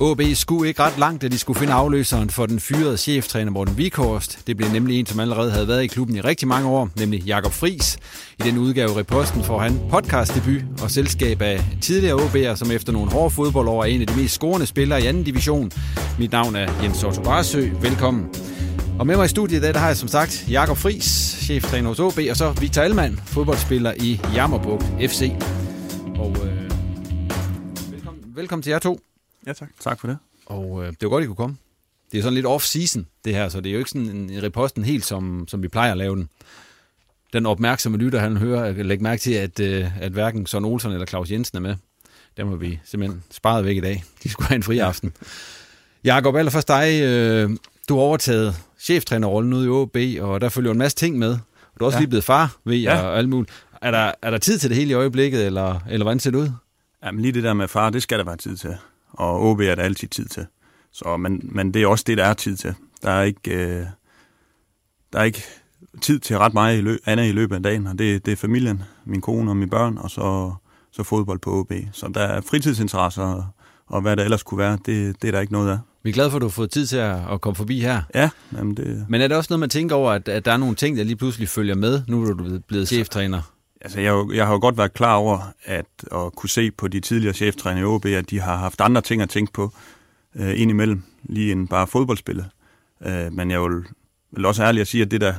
OB skulle ikke ret langt, da de skulle finde afløseren for den fyrede cheftræner Morten Vikhorst. Det blev nemlig en, som allerede havde været i klubben i rigtig mange år, nemlig Jakob Fris. I den udgave Reposten får han podcastdebut og selskab af tidligere OB'er, som efter nogle hårde fodboldår er en af de mest scorende spillere i anden division. Mit navn er Jens Otto Barsø. Velkommen. Og med mig i studiet i dag, der har jeg som sagt Jakob Fris, cheftræner hos OB, og så Victor Alman, fodboldspiller i Jammerbugt FC. Og øh, velkommen, velkommen til jer to. Ja, tak. Tak for det. Og øh, det var godt, I kunne komme. Det er sådan lidt off-season, det her, så det er jo ikke sådan en, en reposten helt, som, som vi plejer at lave den. Den opmærksomme lytter, han hører, lægge mærke til, at, øh, at hverken Søren Olsen eller Claus Jensen er med. Dem har vi simpelthen sparet væk i dag. De skulle have en fri aften. Jakob, allerførst dig. Øh, du har overtaget cheftrænerrollen ude i OB, og der følger en masse ting med. Du er også ja. lige blevet far, ved jeg, ja. og alt muligt. Er der, er der tid til det hele i øjeblikket, eller, eller hvordan ser det ud? Jamen lige det der med far, det skal der være tid til og OB er der altid tid til. Så, men, men det er også det, der er tid til. Der er ikke, øh, der er ikke tid til ret meget i løb, andet i løbet af dagen, og det, det er familien, min kone og mine børn, og så, så fodbold på OB. Så der er fritidsinteresser, og, hvad der ellers kunne være, det, det er der ikke noget af. Vi er glade for, at du har fået tid til at, at komme forbi her. Ja. Jamen det... Men er det også noget, man tænker over, at, at der er nogle ting, der lige pludselig følger med, nu er du blevet cheftræner? Altså, jeg, jeg har jo godt været klar over, at at kunne se på de tidligere cheftræner i OB, at de har haft andre ting at tænke på øh, indimellem, lige end bare fodboldspillet. Øh, men jeg vil, vil også ærligt at sige, at det der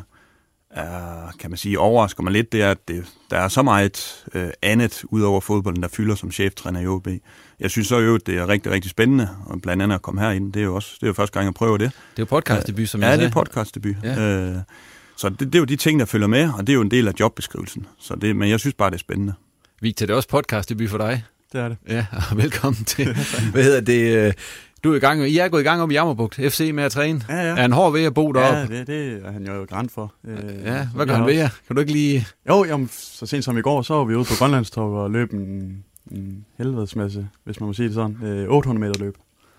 er, kan man sige, overrasker mig lidt, det er, at det, der er så meget øh, andet ud over fodbolden, der fylder som cheftræner i OB. Jeg synes så jo, at det er rigtig, rigtig spændende, og blandt andet at komme herind. Det er jo også det er jo første gang, jeg prøver det. Det er jo podcastdebut, som ja, jeg sagde. Ja, det er podcastdebut. Ja. Øh, så det, det er jo de ting, der følger med, og det er jo en del af jobbeskrivelsen. Så det, men jeg synes bare, det er spændende. Victor, det er også podcastdebut for dig. Det er det. Ja, og velkommen til. Hvad hedder det? øh, Du er i gang, I er gået i gang om i Jammerbugt FC med at træne. Ja, ja. Er han hård ved at bo deroppe? Ja, det, det er han jo grænt for. Øh, Ja, hvad gør han ved jer? Kan du ikke lige... Jo, jamen, så sent som i går, så var vi ude på Grønlandstog og løb en, en helvedesmasse, hvis man må sige det sådan. Øh, 800 meter løb.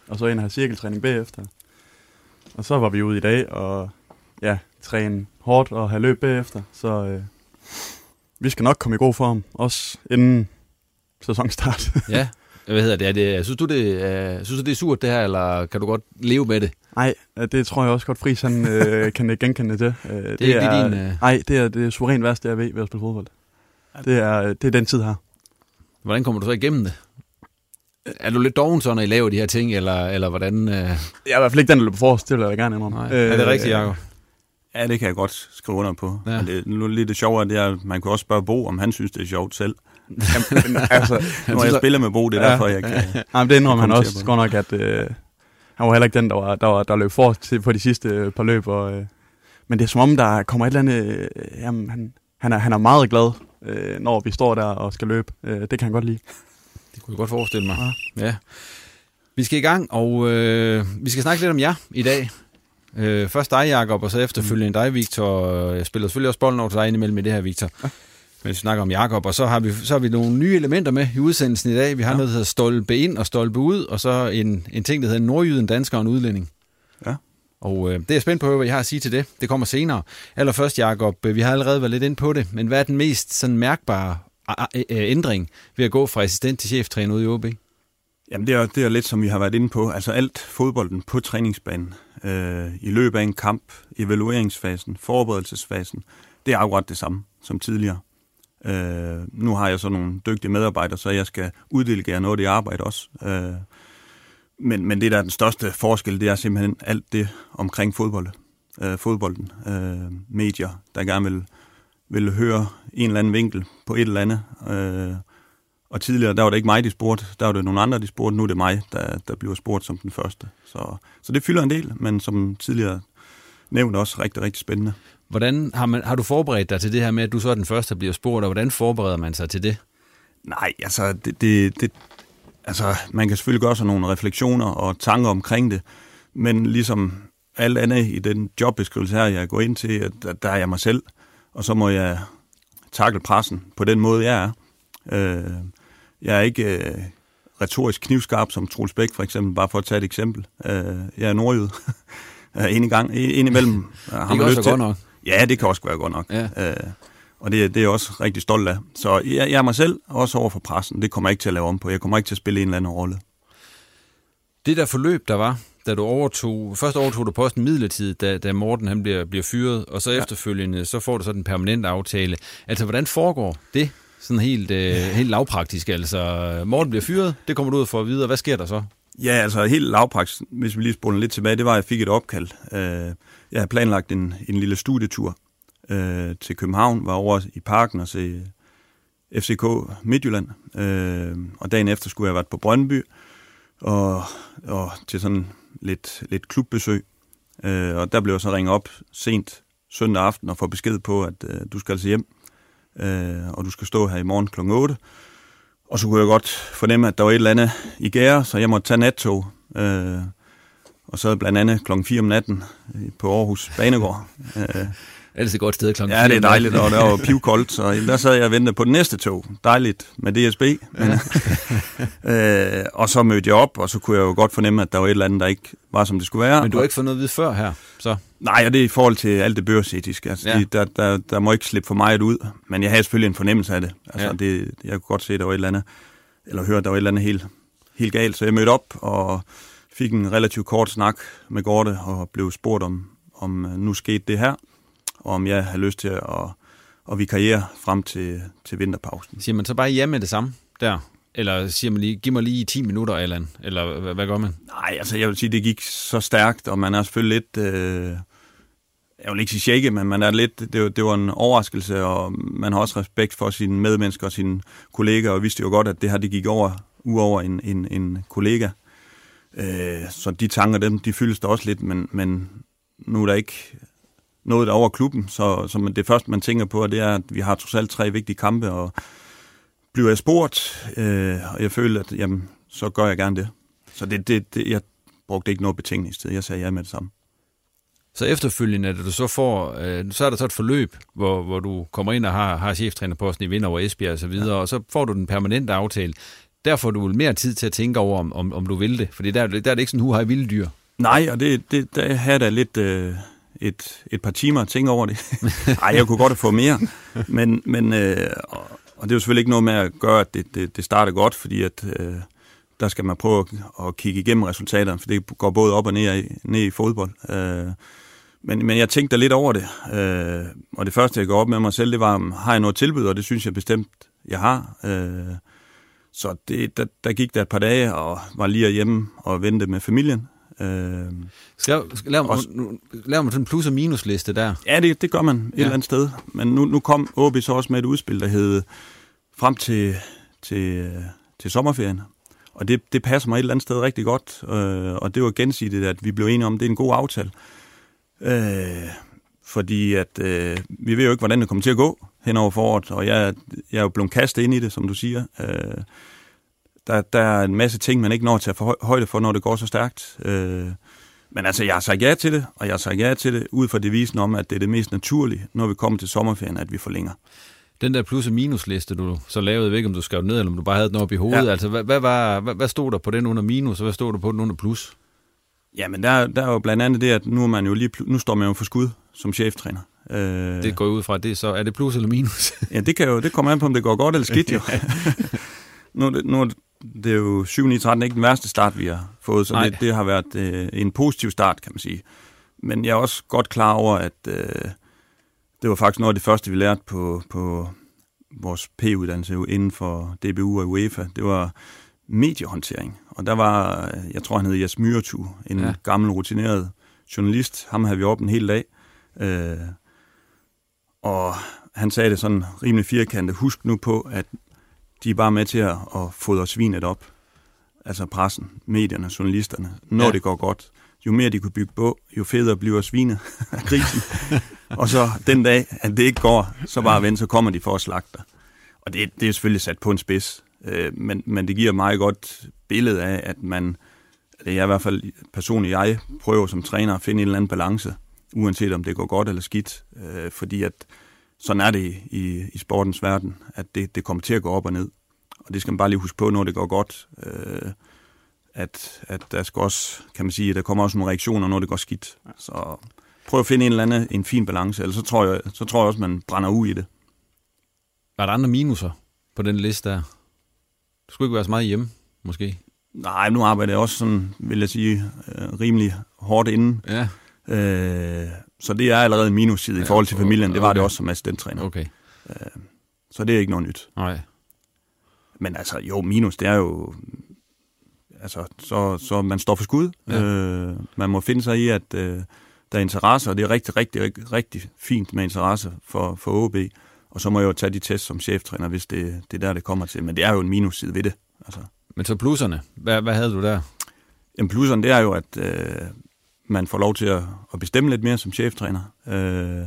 Og så ind og have cirkeltræning bagefter. Og så var vi ude i dag og ja, træne hårdt og have løb bagefter. Så øh, vi skal nok komme i god form, også inden sæsonstart. Ja, hvad hedder det? Er det synes, du, det er, synes du, det er surt det her, eller kan du godt leve med det? Nej, øh, det tror jeg også godt, Friis han øh, kan genkende til. Øh, det, ikke lige din, øh- Nej, det er det er suverænt værste, jeg ved ved at spille fodbold. Det er, det er den tid her. Hvordan kommer du så igennem det? Er du lidt doven så, når I laver de her ting, eller, eller hvordan? Øh... Jeg er i hvert fald ikke den, der løber forrest, det vil jeg da gerne indrømme. Nej. Er det rigtigt, Jacob? Ja, det kan jeg godt skrive under på. Ja. Ja. Men det, nu lidt det sjovere, det er, at man kan også spørge Bo, om han synes, det er sjovt selv. Jamen, altså, nu har jeg spillet med Bo, det er Ja. derfor, jeg kan... Nej, men det indrømmer han også godt nok, at øh, han var heller ikke den, der, var, der, var, der løb for til på de sidste øh, par løb. Og, øh, men det er som om, der kommer et eller andet... Øh, jamen, han, han, er, han er meget glad, øh, når vi står der og skal løbe. Øh, det kan han godt lide. Det kunne jeg godt forestille mig. Ja. Vi skal i gang, og øh, vi skal snakke lidt om jer i dag. Øh, først dig, Jacob, og så efterfølgende dig, Victor. Jeg spiller selvfølgelig også bolden over til dig indimellem i det her, Victor. Ja. Men vi snakker om Jakob, og så har vi så har vi nogle nye elementer med i udsendelsen i dag. Vi har ja. noget, der hedder stolpe ind og stolpe ud, og så en, en ting, der hedder nordjyden, dansker og en udlænding. Ja. Og øh, det er jeg spændt på, hvad I har at sige til det. Det kommer senere. Allerførst, Jacob, øh, vi har allerede været lidt ind på det, men hvad er den mest sådan mærkbare ændring ved at gå fra assistent til cheftræner ude i OB? Jamen det er, det er lidt som vi har været inde på. Altså alt fodbolden på træningsbanen, øh, i løbet af en kamp, evalueringsfasen, forberedelsesfasen, det er akkurat det samme som tidligere. Øh, nu har jeg så nogle dygtige medarbejdere, så jeg skal uddelegere noget af det arbejde også. Øh, men, men det, der er den største forskel, det er simpelthen alt det omkring fodbold. Øh, fodbolden. Øh, medier, der gerne vil, vil høre en eller anden vinkel på et eller andet. Øh, og tidligere, der var det ikke mig, de spurgte. Der var det nogle andre, de spurgte. Nu er det mig, der, der bliver spurgt som den første. Så, så det fylder en del, men som tidligere nævnt også rigtig, rigtig spændende. Hvordan har, man, har du forberedt dig til det her med, at du så er den første, der bliver spurgt, og hvordan forbereder man sig til det? Nej, altså, det, det, det, altså man kan selvfølgelig gøre sig nogle refleksioner og tanker omkring det, men ligesom alt andet i den jobbeskrivelse her, jeg går ind til, at der er jeg mig selv, og så må jeg takle pressen på den måde, jeg er. Øh, jeg er ikke øh, retorisk knivskarp som Troels Bæk for eksempel, bare for at tage et eksempel. Øh, jeg er nordjyd. en, gang, en imellem. Har det kan også godt nok. Ja, det kan også være godt nok. Ja. Øh, og det, det er jeg også rigtig stolt af. Så jeg, jeg er mig selv, også over for pressen. Det kommer jeg ikke til at lave om på. Jeg kommer ikke til at spille en eller anden rolle. Det der forløb, der var, da du overtog, først overtog du posten midlertidigt, da, da Morten han bliver, bliver fyret, og så ja. efterfølgende, så får du så den permanente aftale. Altså, hvordan foregår det? Sådan helt, øh, helt lavpraktisk, altså. Morten bliver fyret, det kommer du ud for at vide, hvad sker der så? Ja, altså helt lavpraktisk, hvis vi lige spoler lidt tilbage, det var, at jeg fik et opkald. Øh, jeg har planlagt en, en lille studietur øh, til København, var over i parken og se øh, FCK Midtjylland. Øh, og dagen efter skulle jeg have været på Brøndby og, og til sådan lidt, lidt klubbesøg. Øh, og der blev jeg så ringet op sent søndag aften og få besked på, at øh, du skal altså hjem, øh, og du skal stå her i morgen kl. 8. Og så kunne jeg godt fornemme, at der var et eller andet i gære, så jeg måtte tage nattog. Øh, og så blandt andet klokken 4 om natten øh, på Aarhus Banegård. Øh, Ellers et godt sted klokken Ja, det er dejligt, og der var pivkoldt, så der sad jeg og ventede på det næste tog. Dejligt med DSB. Men, øh, og så mødte jeg op, og så kunne jeg jo godt fornemme, at der var et eller andet, der ikke var, som det skulle være. Men du har ikke fået noget at vide før her, så? Nej, og det er i forhold til alt det børsetiske. Altså, ja. de, der, der, der må ikke slippe for meget ud, men jeg havde selvfølgelig en fornemmelse af det. Altså, ja. det jeg kunne godt se, at der var et eller andet, eller høre, at der var et eller andet helt, helt galt. Så jeg mødte op og fik en relativt kort snak med Gorte og blev spurgt om, om øh, nu skete det her og om jeg har lyst til at, at vikariere frem til, til vinterpausen. Siger man så bare ja med det samme der? Eller siger man lige, giv mig lige 10 minutter, Allan? Eller hvad, hvad gør man? Nej, altså jeg vil sige, det gik så stærkt, og man er selvfølgelig lidt... Øh, jeg vil ikke sige shake, men man er lidt, det, det var en overraskelse, og man har også respekt for sine medmennesker og sine kollegaer, og vidste jo godt, at det her det gik over, uover en, en, en kollega. Øh, så de tanker, dem, de fyldes der også lidt, men, men nu er der ikke noget over klubben, så, så det første, man tænker på, det er, at vi har trods alt tre vigtige kampe, og bliver jeg spurgt, øh, og jeg føler, at jamen, så gør jeg gerne det. Så det, det, det, jeg brugte ikke noget betingningstid, jeg sagde ja med det samme. Så efterfølgende, at du så får, øh, så er der så et forløb, hvor, hvor du kommer ind og har, har cheftrænerposten i Vind over Esbjerg og så videre, ja. og så får du den permanente aftale. Der får du mere tid til at tænke over, om, om, om du vil det, fordi der, der er det ikke sådan, hu har vilde dyr. Nej, og det, det, der har der lidt, øh, et, et par timer at tænke over det. Nej, jeg kunne godt have fået mere. Men, men øh, og det er jo selvfølgelig ikke noget med at gøre, at det, det, det starter godt, fordi at, øh, der skal man prøve at, at kigge igennem resultaterne, for det går både op og ned, i, ned i fodbold. Øh, men, men jeg tænkte lidt over det, øh, og det første, jeg går op med mig selv, det var, har jeg noget tilbud, og det synes jeg bestemt, jeg har. Øh, så det, der, der gik der et par dage, og var lige hjemme og vente med familien. Øh, skal, laver, også, laver man sådan en plus- og minusliste der? Ja, det, det gør man et ja. eller andet sted. Men nu, nu kom OB så også med et udspil, der hed frem til, til, til sommerferien. Og det, det passer mig et eller andet sted rigtig godt. Øh, og det var gensidigt, at vi blev enige om, at det er en god aftale. Øh, fordi at øh, vi ved jo ikke, hvordan det kommer til at gå hen over foråret, og jeg, jeg er jo blevet kastet ind i det, som du siger. Øh, der, der er en masse ting, man ikke når til at få højde for, når det går så stærkt. Øh, Men altså, jeg har sagt ja til det, og jeg har sagt ja til det ud fra devisen om, at det er det mest naturlige, når vi kommer til sommerferien, at vi forlænger. Den der plus- og minusliste, du så lavede, jeg ved ikke, om du skrev ned, eller om du bare havde den op i hovedet. Ja. Altså, hvad, hvad, var, hvad, hvad stod der på den under minus, og hvad stod der på den under plus? Jamen, der, der er jo blandt andet det, at nu, er man jo lige, nu står man jo for skud som cheftræner. Øh, Det går ud fra, det så, er det plus eller minus? Ja, det, kan jo, det kommer an på, om det går godt eller skidt jo. nu, det, nu det, er jo 7 9 13 ikke den værste start, vi har fået, så Nej. det, det har været øh, en positiv start, kan man sige. Men jeg er også godt klar over, at øh, det var faktisk noget af det første, vi lærte på, på vores P-uddannelse inden for DBU og UEFA. Det var mediehåndtering. Og der var, jeg tror han hed Jas Myrtu, en ja. gammel rutineret journalist. Ham havde vi op en hel dag. Øh, og han sagde det sådan rimelig firkantet. Husk nu på, at de er bare med til at, at fodre svinet op. Altså pressen, medierne, journalisterne. Når Ja. det går godt. Jo mere de kunne bygge på, jo federe bliver svinet af grisen. og så den dag, at det ikke går, så bare vent, så kommer de for at slagte dig. Og det, det er selvfølgelig sat på en spids. Øh, men, men det giver et meget godt billede af, at man, det er jeg i hvert fald personligt, jeg prøver som træner at finde en eller anden balance, uanset om det går godt eller skidt. Øh, fordi at sådan er det i, i, sportens verden, at det, det kommer til at gå op og ned. Og det skal man bare lige huske på, når det går godt. Øh, at, at der skal også, kan man sige, der kommer også nogle reaktioner, når det går skidt. Så prøv at finde en eller anden en fin balance, ellers så tror jeg, så tror jeg også, man brænder ud i det. Var der andre minuser på den liste der? Du skulle ikke være så meget hjemme, måske? Nej, nu arbejder jeg også sådan, vil jeg sige, øh, rimelig hårdt inden. Ja, Øh, så det er allerede en minusside Ja, i forhold til familien. Det var det okay. også som assistenttræner. okay. Så det er ikke noget nyt. Nej. Men altså, jo, minus, det er jo... Altså, så, så man står for skud. Ja. Øh, man må finde sig i, at øh, der er interesse, og det er rigtig, rigtig, rigtig, rigtig fint med interesse for, for OB. Og så må jeg jo tage de tests som cheftræner, hvis det, det er der, det kommer til. Men det er jo en minusside ved det. Altså. Men så plusserne, hvad, hvad havde du der? Jamen plusserne, det er jo, at øh, man får lov til at, at bestemme lidt mere som cheftræner. Øh,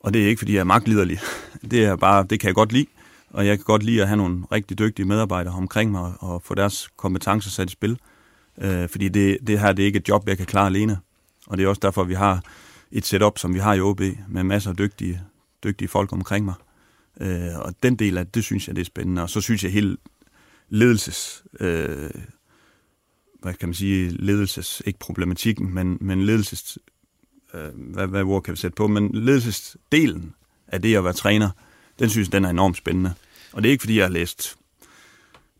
og det er ikke, fordi jeg er magtliderlig. Det er bare, det kan jeg godt lide. Og jeg kan godt lide at have nogle rigtig dygtige medarbejdere omkring mig og få deres kompetencer sat i spil. Øh, fordi det, det her det er ikke et job, jeg kan klare alene. Og det er også derfor, vi har et setup, som vi har i OB, med masser af dygtige, dygtige folk omkring mig. Øh, og den del af det, det synes jeg, det er spændende. Og så synes jeg hele ledelses... Øh, hvad kan man sige, ledelses, ikke problematikken, men, men ledelses, øh, hvad, hvad ord kan vi sætte på, men ledelsesdelen af det at være træner, den synes den er enormt spændende. Og det er ikke fordi, jeg har læst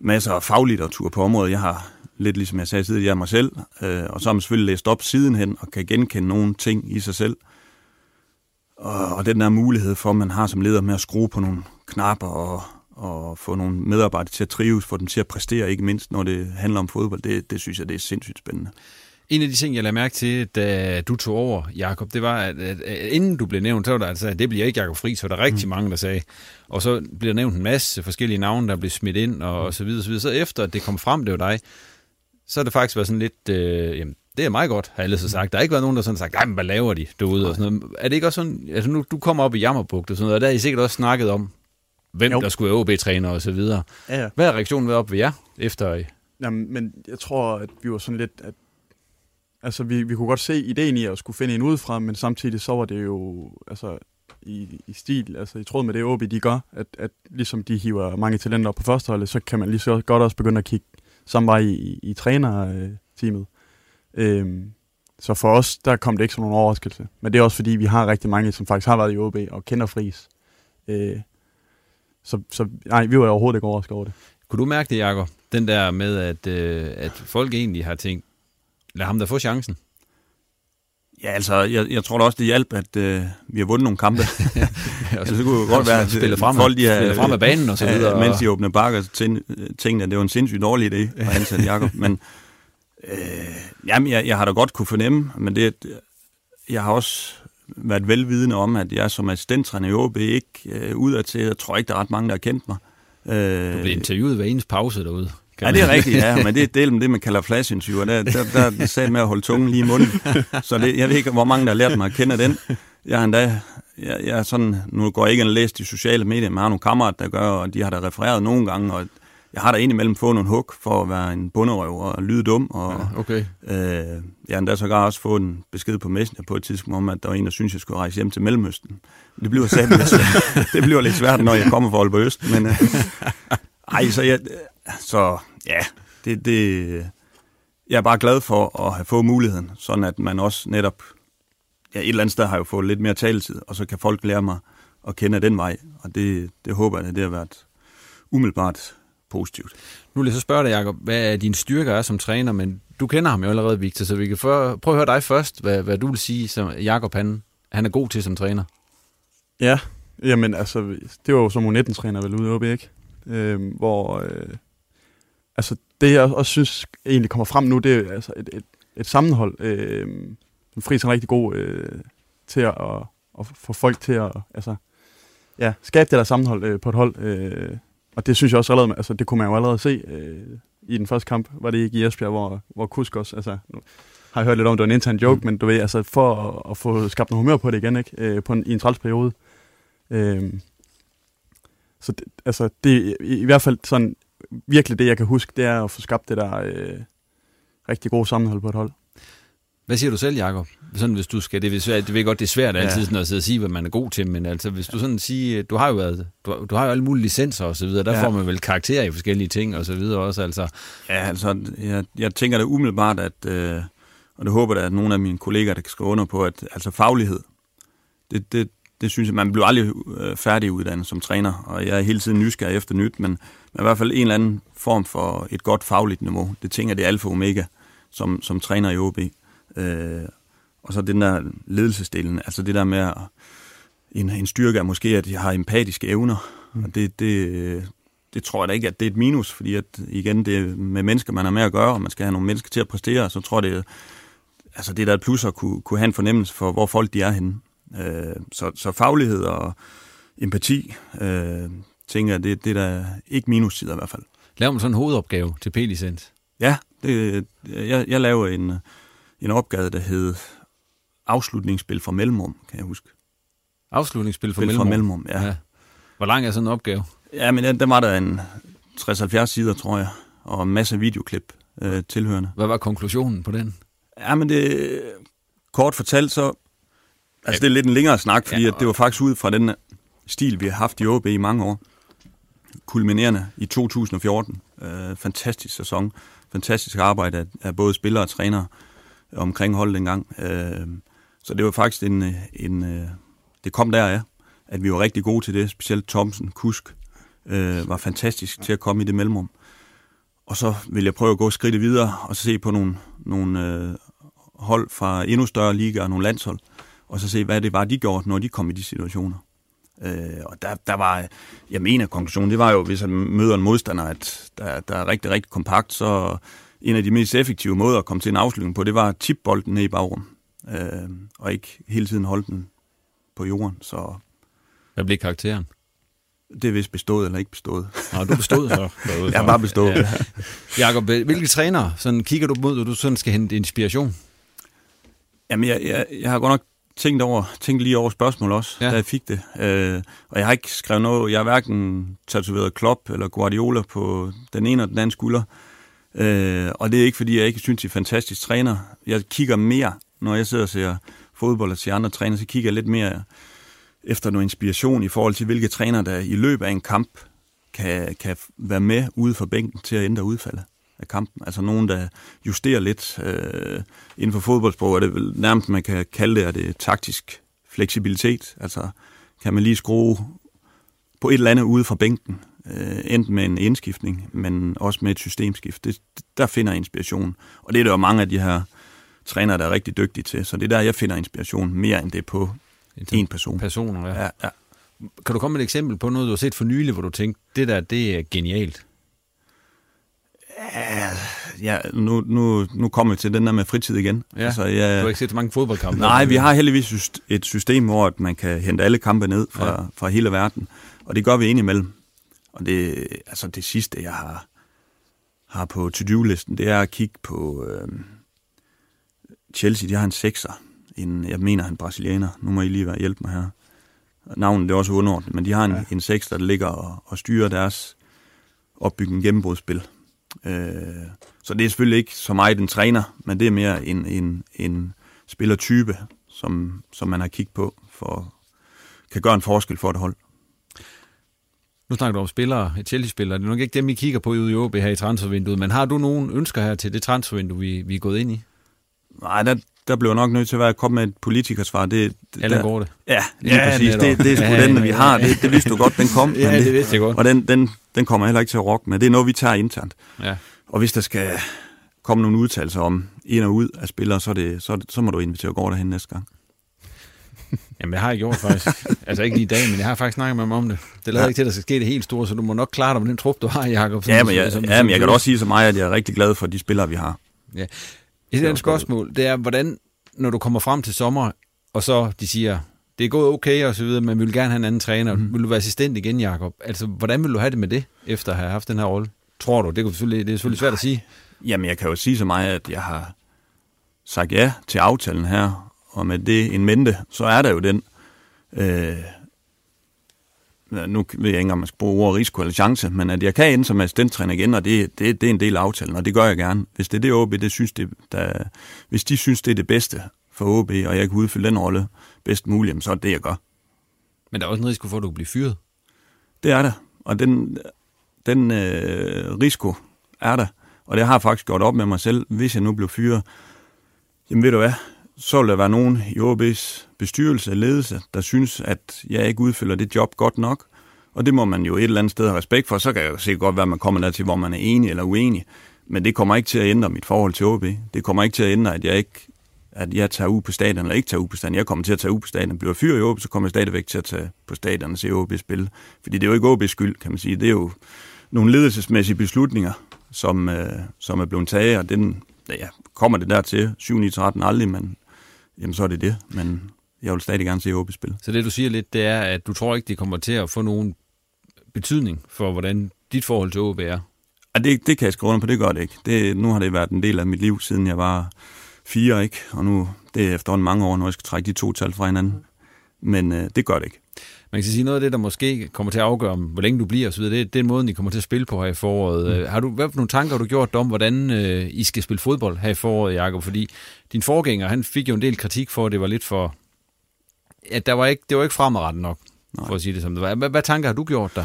masser af faglitteratur på området. Jeg har lidt ligesom jeg sagde tidligere, jeg er mig selv, øh, og så har man selvfølgelig læst op sidenhen og kan genkende nogle ting i sig selv. Og, og den der mulighed for, at man har som leder med at skrue på nogle knapper og, og få nogle medarbejdere til at trives, få dem til at præstere, ikke mindst når det handler om fodbold, det, det synes jeg, det er sindssygt spændende. En af de ting, jeg lagde mærke til, da du tog over, Jakob, det var, at, at, at inden du blev nævnt, så var der altså, at det bliver ikke Jakob Friis, så var der rigtig mm. mange, der sagde. Og så blev der nævnt en masse forskellige navne, der blev smidt ind, og, og så videre, så videre. Så efter, at det kom frem, det var dig, så har det faktisk været sådan lidt, øh, jamen, det er meget godt, har alle så sagt. Der har ikke været nogen, der sådan sagt, men hvad laver de derude? Og sådan noget. Er det ikke også sådan, altså nu, du kommer op i Jammerbugt og sådan noget, og der har I sikkert også snakket om, hvem jo. Der skulle være OB-træner og så videre. Ja, ja. Hvad har reaktionen været op ved jer, efter Jamen, men jeg tror, at vi var sådan lidt... At, altså, vi, vi kunne godt se ideen i at skulle finde en udefra, men samtidig så var det jo altså, i, i stil, altså i tråd med det OB, de gør, at, at ligesom de hiver mange talenter op på førsteholdet, så kan man lige så godt også begynde at kigge samme vej i, i, i trænerteamet. Øhm, så for os, der kom det ikke som nogen overraskelse. Men det er også fordi, vi har rigtig mange, som faktisk har været i OB og kender Fris. Øh, så, så nej, vi var overhovedet ikke overrasket over det. Kunne du mærke det, Jacob? Den der med, at, øh, at folk egentlig har tænkt, lad ham da få chancen. Ja, altså, jeg, jeg tror da også, det hjalp, at øh, vi har vundet nogle kampe. altså, det kunne jo godt være, at spille frem, folk, de har, spille frem af banen og så videre. Øh, mens de åbner bakker, tænkte, tænkte at det var en sindssygt dårlig idé at ansætte Jacob. Men øh, jamen, jeg, jeg har da godt kunne fornemme, men det, jeg har også været velvidende om, at jeg som assistenttræner i OB ikke øh, udadtil, jeg tror ikke, der er ret mange, der har kendt mig. Øh, Du blev interviewet hver eneste pause derude. Kan Ja, det er rigtigt, ja, men det er del det, man kalder flash-interviewer. Der, der, der, sagde med at holde tungen lige i munden. Så det, jeg ved ikke, hvor mange, der har lært mig at kende den. Jeg har endda, jeg, jeg er sådan, nu går jeg ikke og læse de sociale medier, men jeg har nogle kammerater, der gør, og de har da refereret nogle gange, og jeg har da indimellem fået nogle hug for at være en bunderøv og lyde dum, og Ja, okay. øh, jeg har endda sågar også fået en besked på Messenger på et tidspunkt om, at der var en, der synes jeg skulle rejse hjem til Mellemøsten. Det bliver sat det bliver lidt svært, når jeg kommer fra Aalborg Øst, men øh, ej, så, jeg, så ja, det, det, jeg er bare glad for at have fået muligheden, sådan at man også netop, ja, et eller andet sted har jo fået lidt mere taletid, og så kan folk lære mig at kende den vej, og det, det håber jeg, det har været umiddelbart positivt. Nu vil jeg så spørge dig, Jacob, hvad dine styrker er som træner, men du kender ham jo allerede, Victor, så vi kan for, prøve at høre dig først, hvad, hvad du vil sige, som Jacob han, han er god til som træner. Ja, jamen altså, det var jo som U19-træner vel ude i ikke? Øh, hvor, øh, altså det jeg også synes egentlig kommer frem nu, det er altså et, et, et sammenhold. Øh, Friis er rigtig god øh, til at, at, at få folk til at, altså, ja, skabe det der sammenhold øh, på et hold. Øh, og det synes jeg også allerede, altså det kunne man jo allerede se øh, i den første kamp, var det ikke i Esbjerg, hvor, hvor Kusk også, altså, nu har jeg hørt lidt om, det var en intern joke, mm. men du ved, altså for at, at få skabt noget humør på det igen, ikke? Øh, på en, i en træls periode. Øh, så det, altså, det i, i hvert fald sådan, virkelig det, jeg kan huske, det er at få skabt det der øh, rigtig gode sammenhold på et hold. Hvad siger du selv, Jacob? Sådan, hvis du skal, det er svært, det ved godt, det er svært altid Ja. sådan at sidde og sige, hvad man er god til, men altså, hvis du sådan siger, du har jo været, du, du har jo alle mulige licenser og så videre, der ja. Får man vel karakterer i forskellige ting og så videre også, altså. Ja, altså, jeg, jeg tænker da umiddelbart, at, øh, og det håber jeg, at nogle af mine kolleger, der kan skrive under på, at altså faglighed, det, det, det synes jeg, man bliver aldrig øh, færdiguddannet som træner, og jeg er hele tiden nysgerrig efter nyt, men, men i hvert fald en eller anden form for et godt fagligt niveau. Det tænker det er alfa og omega som, som træner i OB. Øh, og så den der ledelsesdelen, altså det der med at, en, en styrke er måske, at jeg har empatiske evner, mm. og det, det, det tror jeg da ikke, at det er et minus, fordi at, igen, det er med mennesker, man har med at gøre, og man skal have nogle mennesker til at præstere, så tror jeg, det altså det er da et plus at kunne, kunne have en fornemmelse for, hvor folk de er henne. Øh, så, så faglighed og empati, øh, tænker jeg, det, det er da ikke minussider i hvert fald. Laver man sådan en hovedopgave til P-licens? Ja, det, jeg, jeg laver en, en opgave, der hed afslutningsspil fra Mellemrum, kan jeg huske. Afslutningsspil for Spil fra mellemrum. Mellemrum, ja. ja. Hvor lang er sådan en opgave? Ja, men den, den var der en 60-70 sider, tror jeg, og en masse videoklip øh, tilhørende. Hvad var konklusionen på den? Ja, men det kort fortalt så... Altså, det er lidt en længere snak, fordi Ja, ja, at det var faktisk ud fra den stil, vi har haft i OB i mange år. Kulminerende i 2014. Øh, fantastisk sæson. Fantastisk arbejde af, af både spillere og trænere omkring holdet engang. Øh, så det var faktisk en... en øh, det kom der, ja, at vi var rigtig gode til det. Specielt Thomsen, Kusk, øh, var fantastisk til at komme i det mellemrum. Og så vil jeg prøve at gå skridt videre og se på nogle, nogle øh, hold fra endnu større ligaer, nogle landshold, og så se, hvad det var, de gjorde, når de kom i de situationer. Øh, og der, der var, jeg mener, konklusionen, det var jo, hvis man møder en modstander, at der, der er rigtig, rigtig kompakt, så en af de mest effektive måder at komme til en afslutning på, det var at tippe bolden ned i bagrum, øh, og ikke hele tiden holde den på jorden. Så Hvad blev karakteren? det er vist bestået eller ikke bestået. Nå, du bestod så. Jeg har bare bestået. Ja. Jakob, hvilke træner sådan kigger du mod, når du sådan skal hente inspiration? Jamen, jeg, jeg, jeg har godt nok tænkt, over, tænkt lige over spørgsmål også, Ja. ja. da jeg fik det. Øh, og jeg har ikke skrevet noget, jeg har hverken tatoveret Klopp eller Guardiola på den ene og den anden skulder. Øh, og det er ikke, fordi jeg ikke synes, de er fantastisk træner. Jeg kigger mere, når jeg sidder og ser fodbold og ser andre træner, så kigger jeg lidt mere efter noget inspiration i forhold til, hvilke træner, der i løbet af en kamp kan, kan være med ude for bænken til at ændre udfaldet af kampen. Altså nogen, der justerer lidt øh, inden for fodboldsprog, er det vel nærmest, man kan kalde det, er det taktisk fleksibilitet. Altså kan man lige skrue på et eller andet ude fra bænken, øh, enten med en indskiftning, men også med et systemskift. Det, der finder inspiration. Og det er der jo mange af de her trænere, der er rigtig dygtige til. Så det er der, jeg finder inspiration mere end det på en person. Personer, ja. Ja, ja. Kan du komme med et eksempel på noget, du har set for nylig, hvor du tænkte, det der, det er genialt? Ja, nu, nu, nu kommer vi til den der med fritid igen. Ja, altså, Du jeg, har ikke set så mange fodboldkampe? Nej, vi har heldigvis et system, hvor at man kan hente alle kampe ned fra, ja. fra hele verden. Og det gør vi indimellem. Og det, altså det sidste, jeg har, har på to-do-listen, det er at kigge på øh, Chelsea. De har en sekser. En, jeg mener, han er brasilianer. Nu må I lige være hjælpe mig her. Navnet det er også underordnet, men de har en, ja. en sekser, der ligger og, og styrer deres opbygge en gennembrudsspil. Øh, så det er selvfølgelig ikke så meget en træner, men det er mere en, en, en spillertype, som, som man har kigget på, for kan gøre en forskel for et hold. Nu snakker du om spillere, Chelsea-spillere. Det er nok ikke dem, I kigger på ude i OB her i transfervinduet, men har du nogen ønsker her til det transfervindue, vi, vi er gået ind i? Nej, der, der blev nok nødt til at være komme med et politikersvar. Det, det, Eller går det? Ja, lige Ja, præcis. Det, det er sgu Ja, den, vi har. Det, det vidste du godt, den kom. Ja, men det vidste jeg godt. Og den, den, den kommer heller ikke til at rokke med. Det er noget, vi tager internt. Ja. Og hvis der skal komme nogle udtalelser om ind og ud af spillere, så, det, så, det, så må du invitere Gård derhen næste gang. Jamen, det har jeg gjort faktisk. altså ikke lige i dag, men jeg har faktisk snakket med ham om det. Det lader Ja. ikke til, at der skal ske det helt store, så du må nok klare dig med den trup, du har, Jacob. Ja, men jeg, ja, men jeg kan også sige så meget, at jeg er rigtig glad for de spillere, vi har. Ja. Et andet spørgsmål, det er, hvordan, når du kommer frem til sommer, og så de siger, det er gået okay og så videre, men vi vil gerne have en anden træner. Mm. Vil du være assistent igen, Jacob? Altså, hvordan vil du have det med det, efter at have haft den her rolle? Tror du? Det, kan selvfølgelig, det er selvfølgelig svært at sige. Jamen, jeg kan jo sige så meget, at jeg har sagt ja til aftalen her, og med det en mente, så er der jo den, øh, nu ved jeg ikke engang, om man skal bruge ordet risiko eller chance, men at jeg kan ende som assistenttræner igen, og det, det, det er en del af aftalen, og det gør jeg gerne. Hvis det er det OB, det synes det, der, hvis de synes, det er det bedste for OB, og jeg kan udfylde den rolle bedst muligt, så er det det, jeg gør. Men der er også en risiko for, at du kan blive fyret. Det er der, og den, den øh, risiko er der, og det har jeg faktisk gjort op med mig selv, hvis jeg nu blev fyret. Jamen ved du hvad, så vil der være nogen i OB's bestyrelse og ledelse, der synes, at jeg ikke udfylder det job godt nok, og det må man jo et eller andet sted have respekt for. Så kan jeg jo sikkert godt være, at man kommer der til, hvor man er enig eller uenig, men det kommer ikke til at ændre mit forhold til OB. Det kommer ikke til at ændre, at jeg ikke at jeg tager ud på stadion, eller ikke tager ud på stadion. Jeg kommer til at tage ud på stadion. Bliver jeg fyret i OB, så kommer jeg stadigvæk til at tage på stadion og se OB spille. Fordi det er jo ikke OB's skyld, kan man sige. Det er jo nogle ledelsesmæssige beslutninger, som, øh, som er blevet taget, og den, ja, kommer det dertil. 7-9-13 aldrig, men jamen, så er det det. Men jeg vil stadig gerne se OB spille. Så det, du siger lidt, det er, at du tror ikke, det kommer til at få nogen betydning for, hvordan dit forhold til OB er. Og det, det kan jeg skrive under på, det gør det ikke. Det, nu har det været en del af mit liv, siden jeg var fire, ikke? Og nu det er efterhånden mange år, når jeg skal trække de to tal fra hinanden. Men øh, det gør det ikke. Man kan sige, noget af det, der måske kommer til at afgøre, om, hvor længe du bliver osv., det, er- det er måden, I kommer til at spille på her i foråret. Mm. Har du, hvad for nogle tanker har du gjort om, hvordan øh, I skal spille fodbold her i foråret, Jacob? Fordi din forgænger, han fik jo en del kritik for, at det var lidt for... At der var ikke, det var ikke fremadrettet nok, Nej. for at sige det som det var. Hvad, hvad tanker har du gjort der?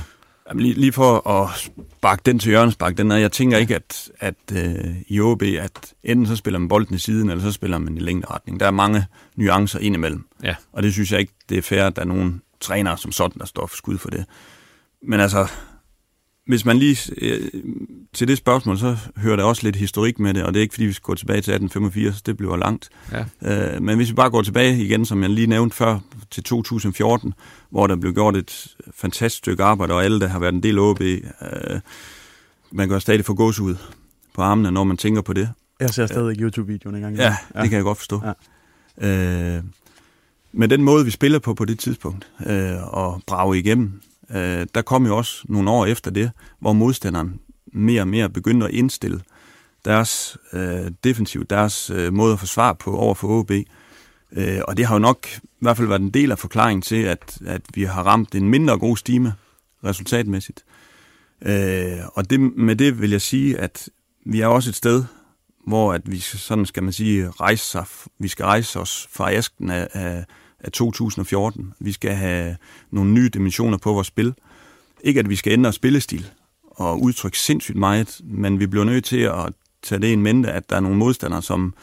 Jamen, lige, lige for at sparke den til Jørgens Bak, den er, jeg tænker ikke, at, at øh, i OB, at enten så spiller man bolden i siden, eller så spiller man i længderetning. Der er mange nuancer indimellem. Ja. Og det synes jeg ikke, det er fair, at der er nogen trænere som sådan, der står for skud for det. Men altså, hvis man lige øh, til det spørgsmål, så hører der også lidt historik med det, og det er ikke fordi, vi skal gå tilbage til 1885, det bliver langt. Ja. Øh, men hvis vi bare går tilbage igen, som jeg lige nævnte før, til 2014, hvor der blev gjort et fantastisk stykke arbejde, og alle, der har været en del af OB, øh, man gør stadig få gås ud på armene, når man tænker på det. Jeg ser stadig YouTube-videoen en gang. Ja, ja, det kan jeg godt forstå. Ja. Øh, med den måde, vi spiller på på det tidspunkt, øh, og brage igennem, øh, der kom jo også nogle år efter det, hvor modstanderen mere og mere begyndte at indstille deres øh, defensiv, deres øh, måde at forsvare på over for OB. Øh, og det har jo nok i hvert fald været en del af forklaringen til, at, at vi har ramt en mindre god stime resultatmæssigt. Øh, og det, med det vil jeg sige, at vi er også et sted, hvor at vi sådan skal man sige, rejse sig, vi skal rejse os fra asken af, af, af 2014. Vi skal have nogle nye dimensioner på vores spil. Ikke at vi skal ændre spillestil og udtrykke sindssygt meget, men vi bliver nødt til at tage det i en mente, at der er nogle modstandere, som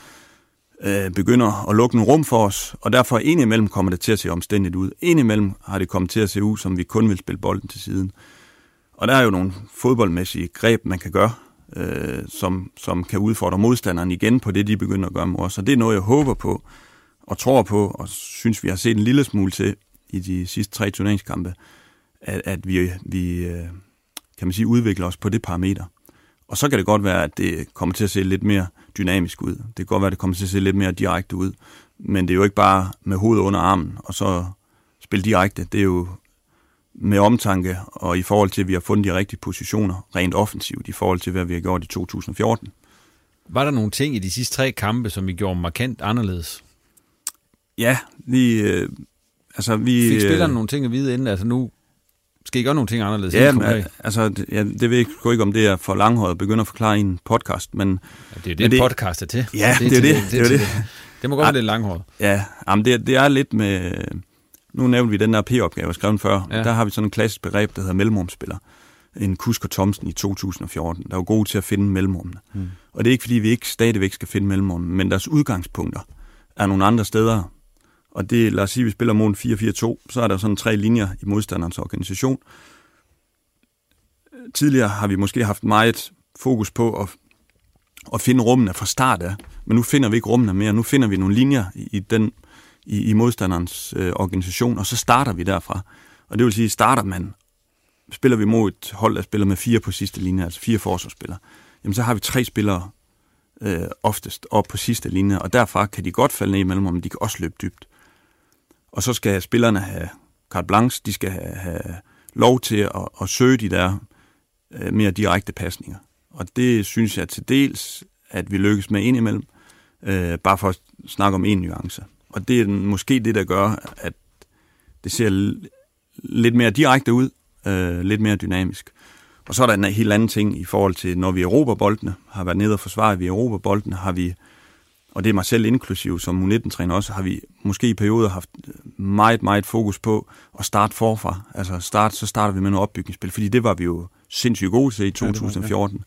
øh, begynder at lukke nogle rum for os, og derfor indimellem kommer det til at se omstændigt ud. Indimellem har det kommet til at se ud, som vi kun vil spille bolden til siden. Og der er jo nogle fodboldmæssige greb, man kan gøre, øh, som, som kan udfordre modstanderen igen på det, de begynder at gøre med os. Og det er noget, jeg håber på og tror på, og synes, vi har set en lille smule til i de sidste tre turneringskampe, at, at vi, vi øh, kan man sige, udvikler os på det parameter. Og så kan det godt være, at det kommer til at se lidt mere dynamisk ud. Det kan godt være, at det kommer til at se lidt mere direkte ud. Men det er jo ikke bare med hovedet under armen, og så spille direkte. Det er jo med omtanke, og i forhold til, at vi har fundet de rigtige positioner, rent offensivt, i forhold til, hvad vi har gjort i 2014. Var der nogle ting i de sidste tre kampe, som vi gjorde markant anderledes? Ja, vi... Øh, altså, vi Fik spillerne øh, nogle ting at vide inden? Altså nu Skal I gøre nogle ting anderledes? Ja, men, konkret? altså, det, ja, det ved jeg sgu ikke, om det er for langhåret at begynde at forklare i en podcast, men Ja, det er jo det, men det, det- podcast er til. Ja, det er til det, det er til det. Det må godt være lidt langhåret. ja, jamen, det, det er lidt med... Nu nævnte vi den der P-opgave, jeg skrev før. Ja. Ja. Der har vi sådan en klassisk begreb, der hedder mellemrumspiller. En Kusker Thomsen i 2014, der var god til at finde mellemrummene. Mm. Og det er ikke, fordi vi ikke stadigvæk skal finde mellemrummene, men deres udgangspunkter er nogle andre steder. Og det, lad os sige, at vi spiller mod en 4-4-2, så er der sådan tre linjer i modstanderens organisation. Tidligere har vi måske haft meget fokus på at, at finde rummene fra start af, men nu finder vi ikke rummene mere. Nu finder vi nogle linjer i, i den i, i modstanderens øh, organisation, og så starter vi derfra. Og det vil sige, starter man, spiller vi mod et hold, der spiller med fire på sidste linje, altså fire forsvarsspillere, jamen så har vi tre spillere øh, oftest op på sidste linje, og derfra kan de godt falde ned imellem, men de kan også løbe dybt. Og så skal spillerne have carte blanche, de skal have, have lov til at, at søge de der øh, mere direkte pasninger. Og det synes jeg til dels, at vi lykkes med indimellem, øh, bare for at snakke om en nuance. Og det er den- måske det, der gør, at det ser l- lidt mere direkte ud, øh, lidt mere dynamisk. Og så er der en helt anden ting i forhold til, når vi erobrer boldene, har været nede og forsvaret, vi erobrer boldene, har vi, og det er mig selv inklusiv som U19-træner også, har vi måske i perioder haft meget, meget fokus på at starte forfra. Altså start, så starter vi med noget opbygningsspil, fordi det var vi jo sindssygt gode til i det var det, ja. 2014.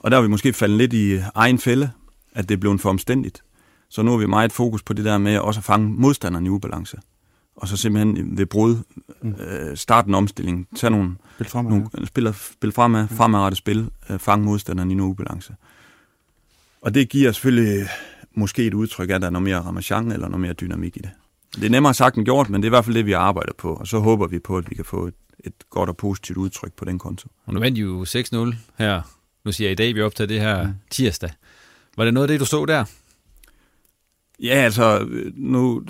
Og der har vi måske faldet lidt i egen fælde, at det er blevet for omstændigt. Så nu har vi meget fokus på det der med også at fange modstanderen i ubalance. Og så simpelthen ved brud, øh, starte en omstilling, tage nogle, Spil fremad. nogle spiller, spil fremad, fremadrettet spil, øh, fange modstanderen i en ubalance. Og det giver selvfølgelig måske et udtryk af, at der er noget mere ramachan eller noget mere dynamik i det. Det er nemmere sagt end gjort, men det er i hvert fald det, vi arbejder på. Og så håber vi på, at vi kan få et, et godt og positivt udtryk på den konto. Og nu vandt I jo 6-0 her. Nu siger jeg i dag, vi optager det her tirsdag. Var det noget af det, du så der? Ja, altså, nu...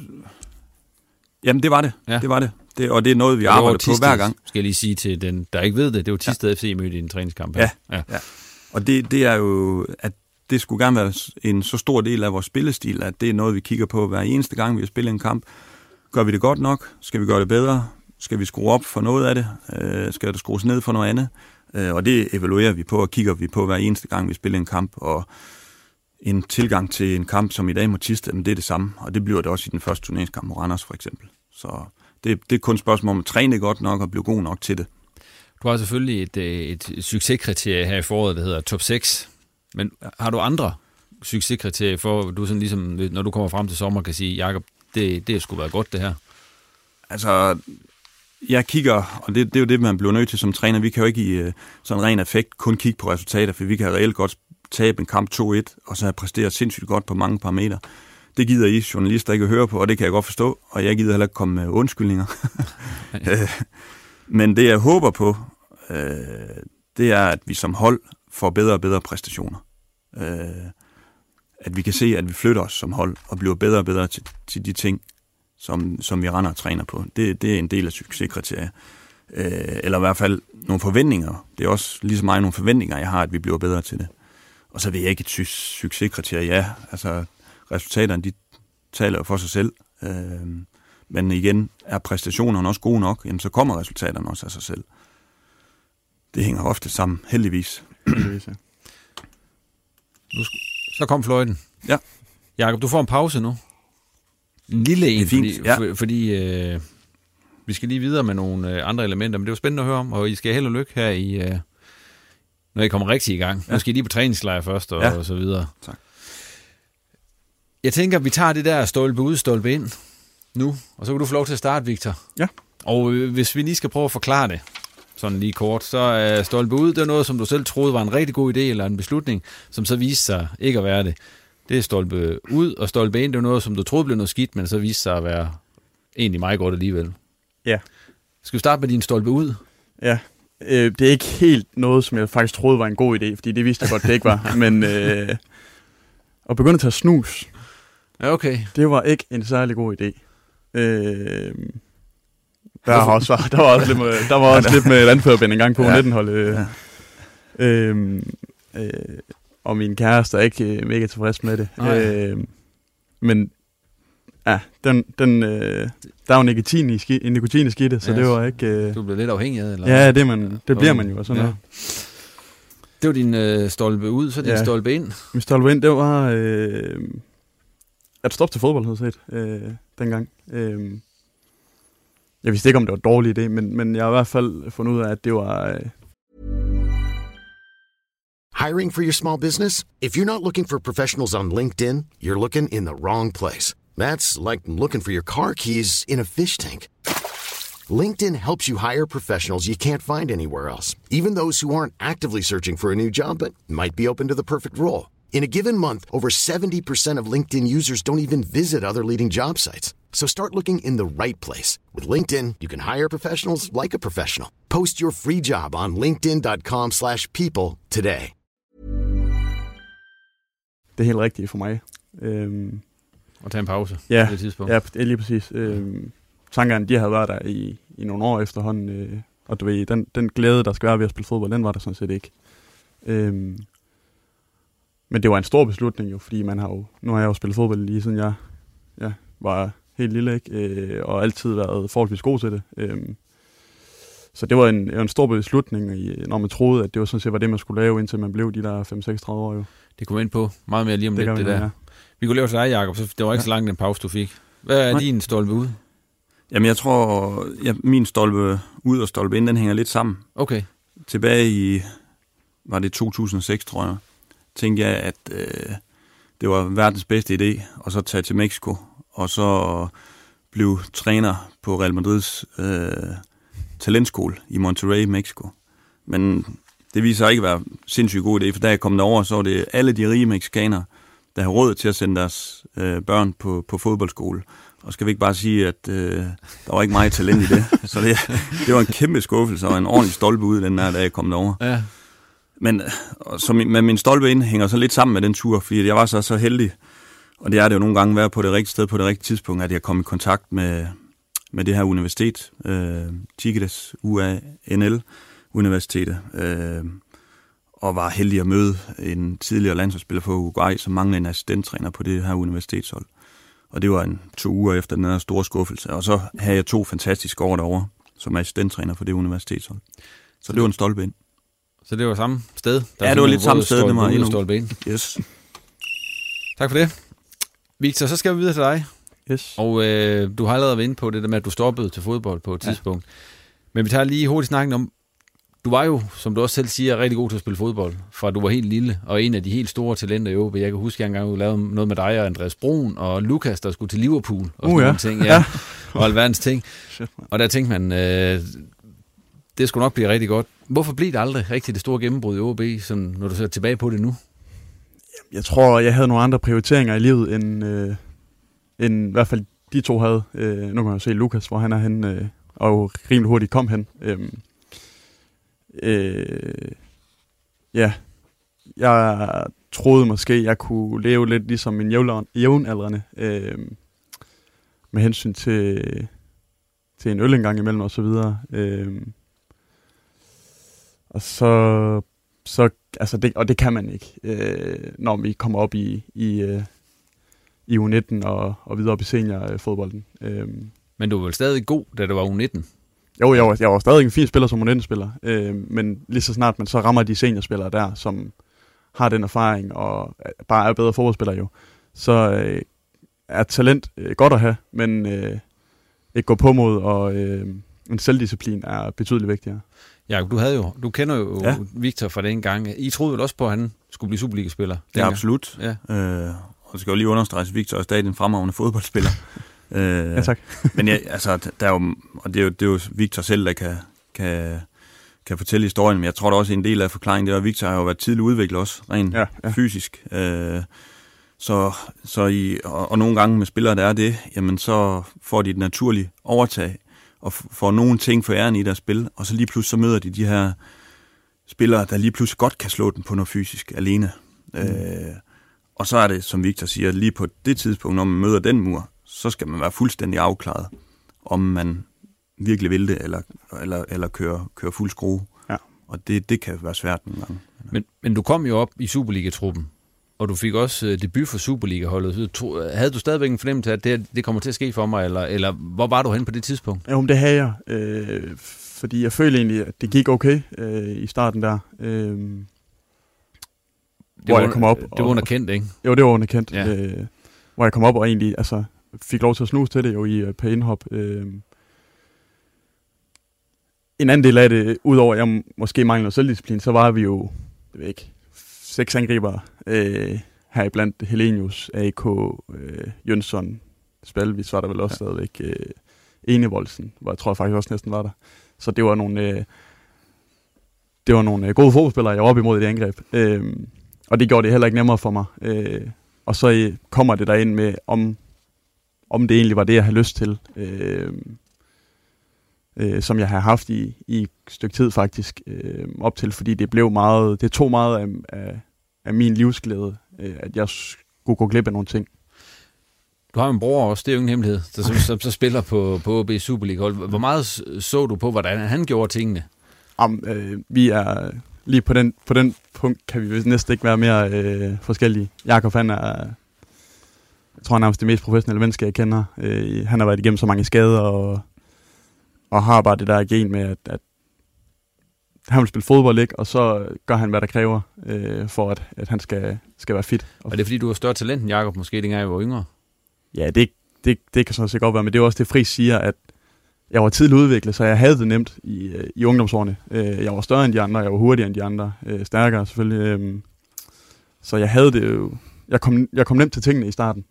Jamen, det var det. Ja. Ja. Det var det. det. Og det er noget, vi Det arbejder på Thisted, hver gang. Skal jeg lige sige til den, der ikke ved det. Det var Tisted ja. FC mødt i en træningskamp. her. Ja. ja. Og det, det er jo, at det skulle gerne være en så stor del af vores spillestil, at det er noget, vi kigger på hver eneste gang, vi har spillet en kamp. Gør vi det godt nok? Skal vi gøre det bedre? Skal vi skrue op for noget af det? Øh, skal der skrues ned for noget andet? Øh, og det evaluerer vi på og kigger vi på hver eneste gang, vi spiller en kamp. Og en tilgang til en kamp som i dag mod Tiste, det er det samme. Og det bliver det også i den første turneringskamp mod Randers for eksempel. Så det, det er kun et spørgsmål om at træne godt nok og blive god nok til det. Du har selvfølgelig et, øh, et succeskriterie her i foråret, der hedder top 6. Men har du andre succeskriterier for, du sådan ligesom, når du kommer frem til sommer, kan sige, Jakob, det, det sgu været godt det her. Altså, jeg kigger, og det, det er jo det, man bliver nødt til som træner. Vi kan jo ikke i øh, sådan ren effekt kun kigge på resultater, for vi kan reelt godt tabe en kamp 2-1, og så have præsteret sindssygt godt på mange parametre. Det gider I journalister ikke at høre på, og det kan jeg godt forstå, og jeg gider heller ikke komme med undskyldninger. Øh, Men det, jeg håber på, øh, det er, at vi som hold får bedre og bedre præstationer. Øh, at vi kan se, at vi flytter os som hold, og bliver bedre og bedre til, til de ting, som, som vi render og træner på. Det, det er en del af succeskriteriet. Øh, eller i hvert fald nogle forventninger. Det er også lige så meget nogle forventninger, jeg har, at vi bliver bedre til det. Og så vil jeg ikke et succeskriterie. Ja, altså resultaterne, de taler jo for sig selv. Øh, men igen, er præstationerne også gode nok, jamen så kommer resultaterne også af sig selv. Det hænger ofte sammen, heldigvis. Heldigvis, ja. Så kom fløjten. Ja. Jakob, du får en pause nu. En lille en, fint, fordi, ja. for, fordi øh, vi skal lige videre med nogle øh, andre elementer, men det var spændende at høre om, og I skal held og lykke her i, øh, når I kommer rigtig i gang. Ja. Nu skal I lige på træningslejr først, og, ja. Ja. og så videre. Tak. Jeg tænker, vi tager det der stolpe ud, stolpe ind nu, og så kan du få lov til at starte, Victor. Ja. Og øh, hvis vi lige skal prøve at forklare det, sådan lige kort, så er stolpe ud, det er noget, som du selv troede var en rigtig god idé eller en beslutning, som så viste sig ikke at være det. Det er stolpe ud, og stolpe ind, det er noget, som du troede blev noget skidt, men så viste sig at være egentlig meget godt alligevel. Ja. Skal vi starte med din stolpe ud? Ja. Øh, det er ikke helt noget, som jeg faktisk troede var en god idé, fordi det vidste jeg godt, det ikke var. Men øh, at begynde at tage snus, Ja, okay. det var ikke en særlig god idé. Øh, der, har også, var- der var også lidt med, der var også lidt med landførbind en gang på Ja. 19-holdet. Øh, Ja. øh, øh, og min kæreste er ikke øh, mega tilfreds med det. Nej. Øh, men ja, den, den, øh, der er jo nikotin i, ski, nikotin i skidtet, så Ja, det var ikke... Øh, Du blev lidt afhængig af det, eller? ja, det, man, det bliver man jo, og sådan Ja. noget. Det var din øh, stolpe ud, så din Ja. stolpe ind. Min stolpe ind, det var øh, at stoppe til fodbold, havde jeg set, øh, dengang. Øh, jeg vidste ikke, om det var en dårlig idé, men, men jeg har i hvert fald fundet ud af, at det var... Øh, Hiring for your small business? If you're not looking for professionals on LinkedIn, you're looking in the wrong place. That's like looking for your car keys in a fish tank. LinkedIn helps you hire professionals you can't find anywhere else, even those who aren't actively searching for a new job but might be open to the perfect role. In a given month, over 70% of LinkedIn users don't even visit other leading job sites. So start looking in the right place. With LinkedIn, you can hire professionals like a professional. Post your free job on linkedin.com/people slash people today. det er helt rigtigt for mig. Øh, Og tage en pause Ja, på det tidspunkt. Ja, det er lige præcis. Øhm, tankerne, de havde været der i, i nogle år efterhånden, øh, og du ved, den, den glæde, der skal være ved at spille fodbold, den var der sådan set ikke. Øhm, men det var en stor beslutning jo, fordi man har jo, nu har jeg jo spillet fodbold lige siden jeg ja, var helt lille, ikke? Øh, og altid været forholdsvis god til det. Øhm, så det var en, en stor beslutning, når man troede, at det var sådan set var det, man skulle lave, indtil man blev de der 5-36 år jo. Det kunne vi ind på meget mere lige om Det lidt, det vi, der. ja. Vi kunne lave til dig, Jacob, så det var ikke Ja. så langt en pause, du fik. Hvad er Nej. din stolpe ud? Jamen, jeg tror, ja, min stolpe ud og stolpe ind, den hænger lidt sammen. Okay. Tilbage i, var det 2006, tror jeg, tænkte jeg, at øh, det var verdens bedste idé, og så tage til Mexico, og så blive træner på Real Madrids øh, talentskole i Monterrey, Mexico. Men det viser sig ikke at være sindssygt god idé, for da jeg kom derover, så var det alle de rige mexikanere, der har råd til at sende deres øh, børn på, på fodboldskole. Og skal vi ikke bare sige, at øh, der var ikke meget talent i det. Så det, det var en kæmpe skuffelse og en ordentlig stolpe ud den der, da jeg kom derover. Ja. Men og så min, men min stolpe ind hænger så lidt sammen med den tur, fordi jeg var så, så heldig, og det er det jo nogle gange være på det rigtige sted på det rigtige tidspunkt, at jeg kom i kontakt med, med det her universitet, øh, Tigres UANL Universitetet, øh, og var heldig at møde en tidligere landsholdsspiller for Uruguay, som manglede en assistenttræner på det her universitetshold. Og det var en to uger efter den her store skuffelse. Og så havde jeg to fantastiske år derovre, som assistenttræner for det universitetshold. Så det var en stolpe ind. Så det var samme sted? Der Ja, det var lidt samme sted, det var endnu- Stolpe ind. Yes. Tak for det. Victor, så skal vi videre til dig. Yes. Og øh, du har allerede været inde på det der med, at du stoppede til fodbold på et tidspunkt. Men vi tager lige hurtigt snakken om, du var jo, som du også selv siger, rigtig god til at spille fodbold, fra du var helt lille, og en af de helt store talenter i OB. Jeg kan huske, at jeg engang lavede noget med dig og Andreas Brun og Lukas, der skulle til Liverpool. Og sådan Uh, ja. nogle ting. Ja. og alverdens ting. Og der tænkte man, øh, det skulle nok blive rigtig godt. Hvorfor blev det aldrig rigtig det store gennembrud i OB, sådan, når du ser tilbage på det nu? Jeg tror, jeg havde nogle andre prioriteringer i livet, end, øh, end i hvert fald de to havde. Øh, nu kan man jo se Lukas, hvor han er hen, øh, og rimelig hurtigt kom hen. Øh, øh, ja, jeg troede måske, jeg kunne leve lidt ligesom min jævnaldrende, øh, med hensyn til, til en øl en gang imellem og så videre. Øh, og så, så altså det, og det kan man ikke, øh, når vi kommer op i, i, øh, i U19 og, og videre op i seniorfodbolden. Øh, Men du var vel stadig god, da du var U19? jo, jeg var, jeg var stadig en fin spiller som U19-spiller, øh, men lige så snart man så rammer de seniorspillere der, som har den erfaring og bare er bedre fodboldspillere jo, så øh, er talent øh, godt at have, men øh, et gå på mod og øh, en selvdisciplin er betydeligt vigtigere. Jakob, du, havde jo, du kender jo ja. Victor fra den gang. I troede vel også på, at han skulle blive Superliga-spiller? Ja, absolut. Ja. Øh, og det skal jo lige understreges, at Victor er stadig en fremragende fodboldspiller. øh, Ja, tak. men ja, altså, der er jo, og det er jo, det er jo Victor selv, der kan, kan, kan fortælle historien, men jeg tror da også, en del af forklaringen, det er, at Victor har jo været tidlig udviklet også, rent Ja, ja. fysisk. Øh, så, så i, og, og nogle gange med spillere, der er det, jamen så får de et naturligt overtag, og får nogle ting for æren i deres spil, og så lige pludselig så møder de de her spillere, der lige pludselig godt kan slå den på noget fysisk alene. Mm. Øh, og så er det, som Victor siger, lige på det tidspunkt, når man møder den mur, så skal man være fuldstændig afklaret, om man virkelig vil det, eller, eller, eller køre, køre fuld skrue. Ja. Og det, det kan være svært nogle gange. Men, men du kom jo op i Superliga-truppen Og du fik også øh, debut for Superliga-holdet. Tro- Havde du stadigvæk en fornemmelse af, at det, det kommer til at ske for mig, eller, eller hvor var du hen på det tidspunkt? Jo, det havde jeg. Øh, fordi jeg følte egentlig, at det gik okay øh, i starten der. Øh, Det hvor var, jeg kom op. Det var underkendt, ikke? Jo, det var underkendt. Ja. Øh, hvor jeg kom op og egentlig altså, fik lov til at snuse til det jo i øh, per indhop. Øh, en anden del af det, udover at jeg måske mangler noget selvdisciplin, så var vi jo, jeg ved ikke, seks angriber øh, her i blandt Helenius, AK, øh, Jønsson, Spalvis var der vel også ja. stadigvæk, øh, Enevoldsen, hvor jeg tror jeg faktisk også næsten var der. Så det var nogle, øh, det var nogle øh, gode fodboldspillere, jeg var op imod i det angreb. Øh, og det gjorde det heller ikke nemmere for mig. Øh, og så øh, kommer det derind med, om, om det egentlig var det, jeg havde lyst til. Øh, øh, som jeg har haft i, i et stykke tid faktisk øh, op til, fordi det blev meget, det tog meget af, af, af min livsglæde, øh, at jeg skulle gå glip af nogle ting. Du har en bror også, det er jo ingen hemmelighed, der så, så, så spiller på, på OB Superliga. Hvor meget så du på, hvordan han gjorde tingene? Om, øh, vi er lige på den, på den punkt, kan vi næsten ikke være mere øh, forskellige. Jakob han er, jeg tror nærmest det mest professionelle menneske, jeg kender. Øh, han har været igennem så mange skader, og, og har bare det der gen med, at, at han vil spille fodbold, ikke? og så gør han, hvad der kræver, øh, for at, at han skal, skal være fit. Og det er fordi, du har større talent end Jakob, måske dengang jeg var yngre? Ja, det, det, det kan sådan set godt være, men det er også det, Friis siger, at jeg var tidligt udviklet, så jeg havde det nemt i, øh, i ungdomsårene. Øh, Jeg var større end de andre, jeg var hurtigere end de andre, øh, stærkere selvfølgelig. Så jeg havde det jo... Jeg kom, jeg kom nemt til tingene i starten,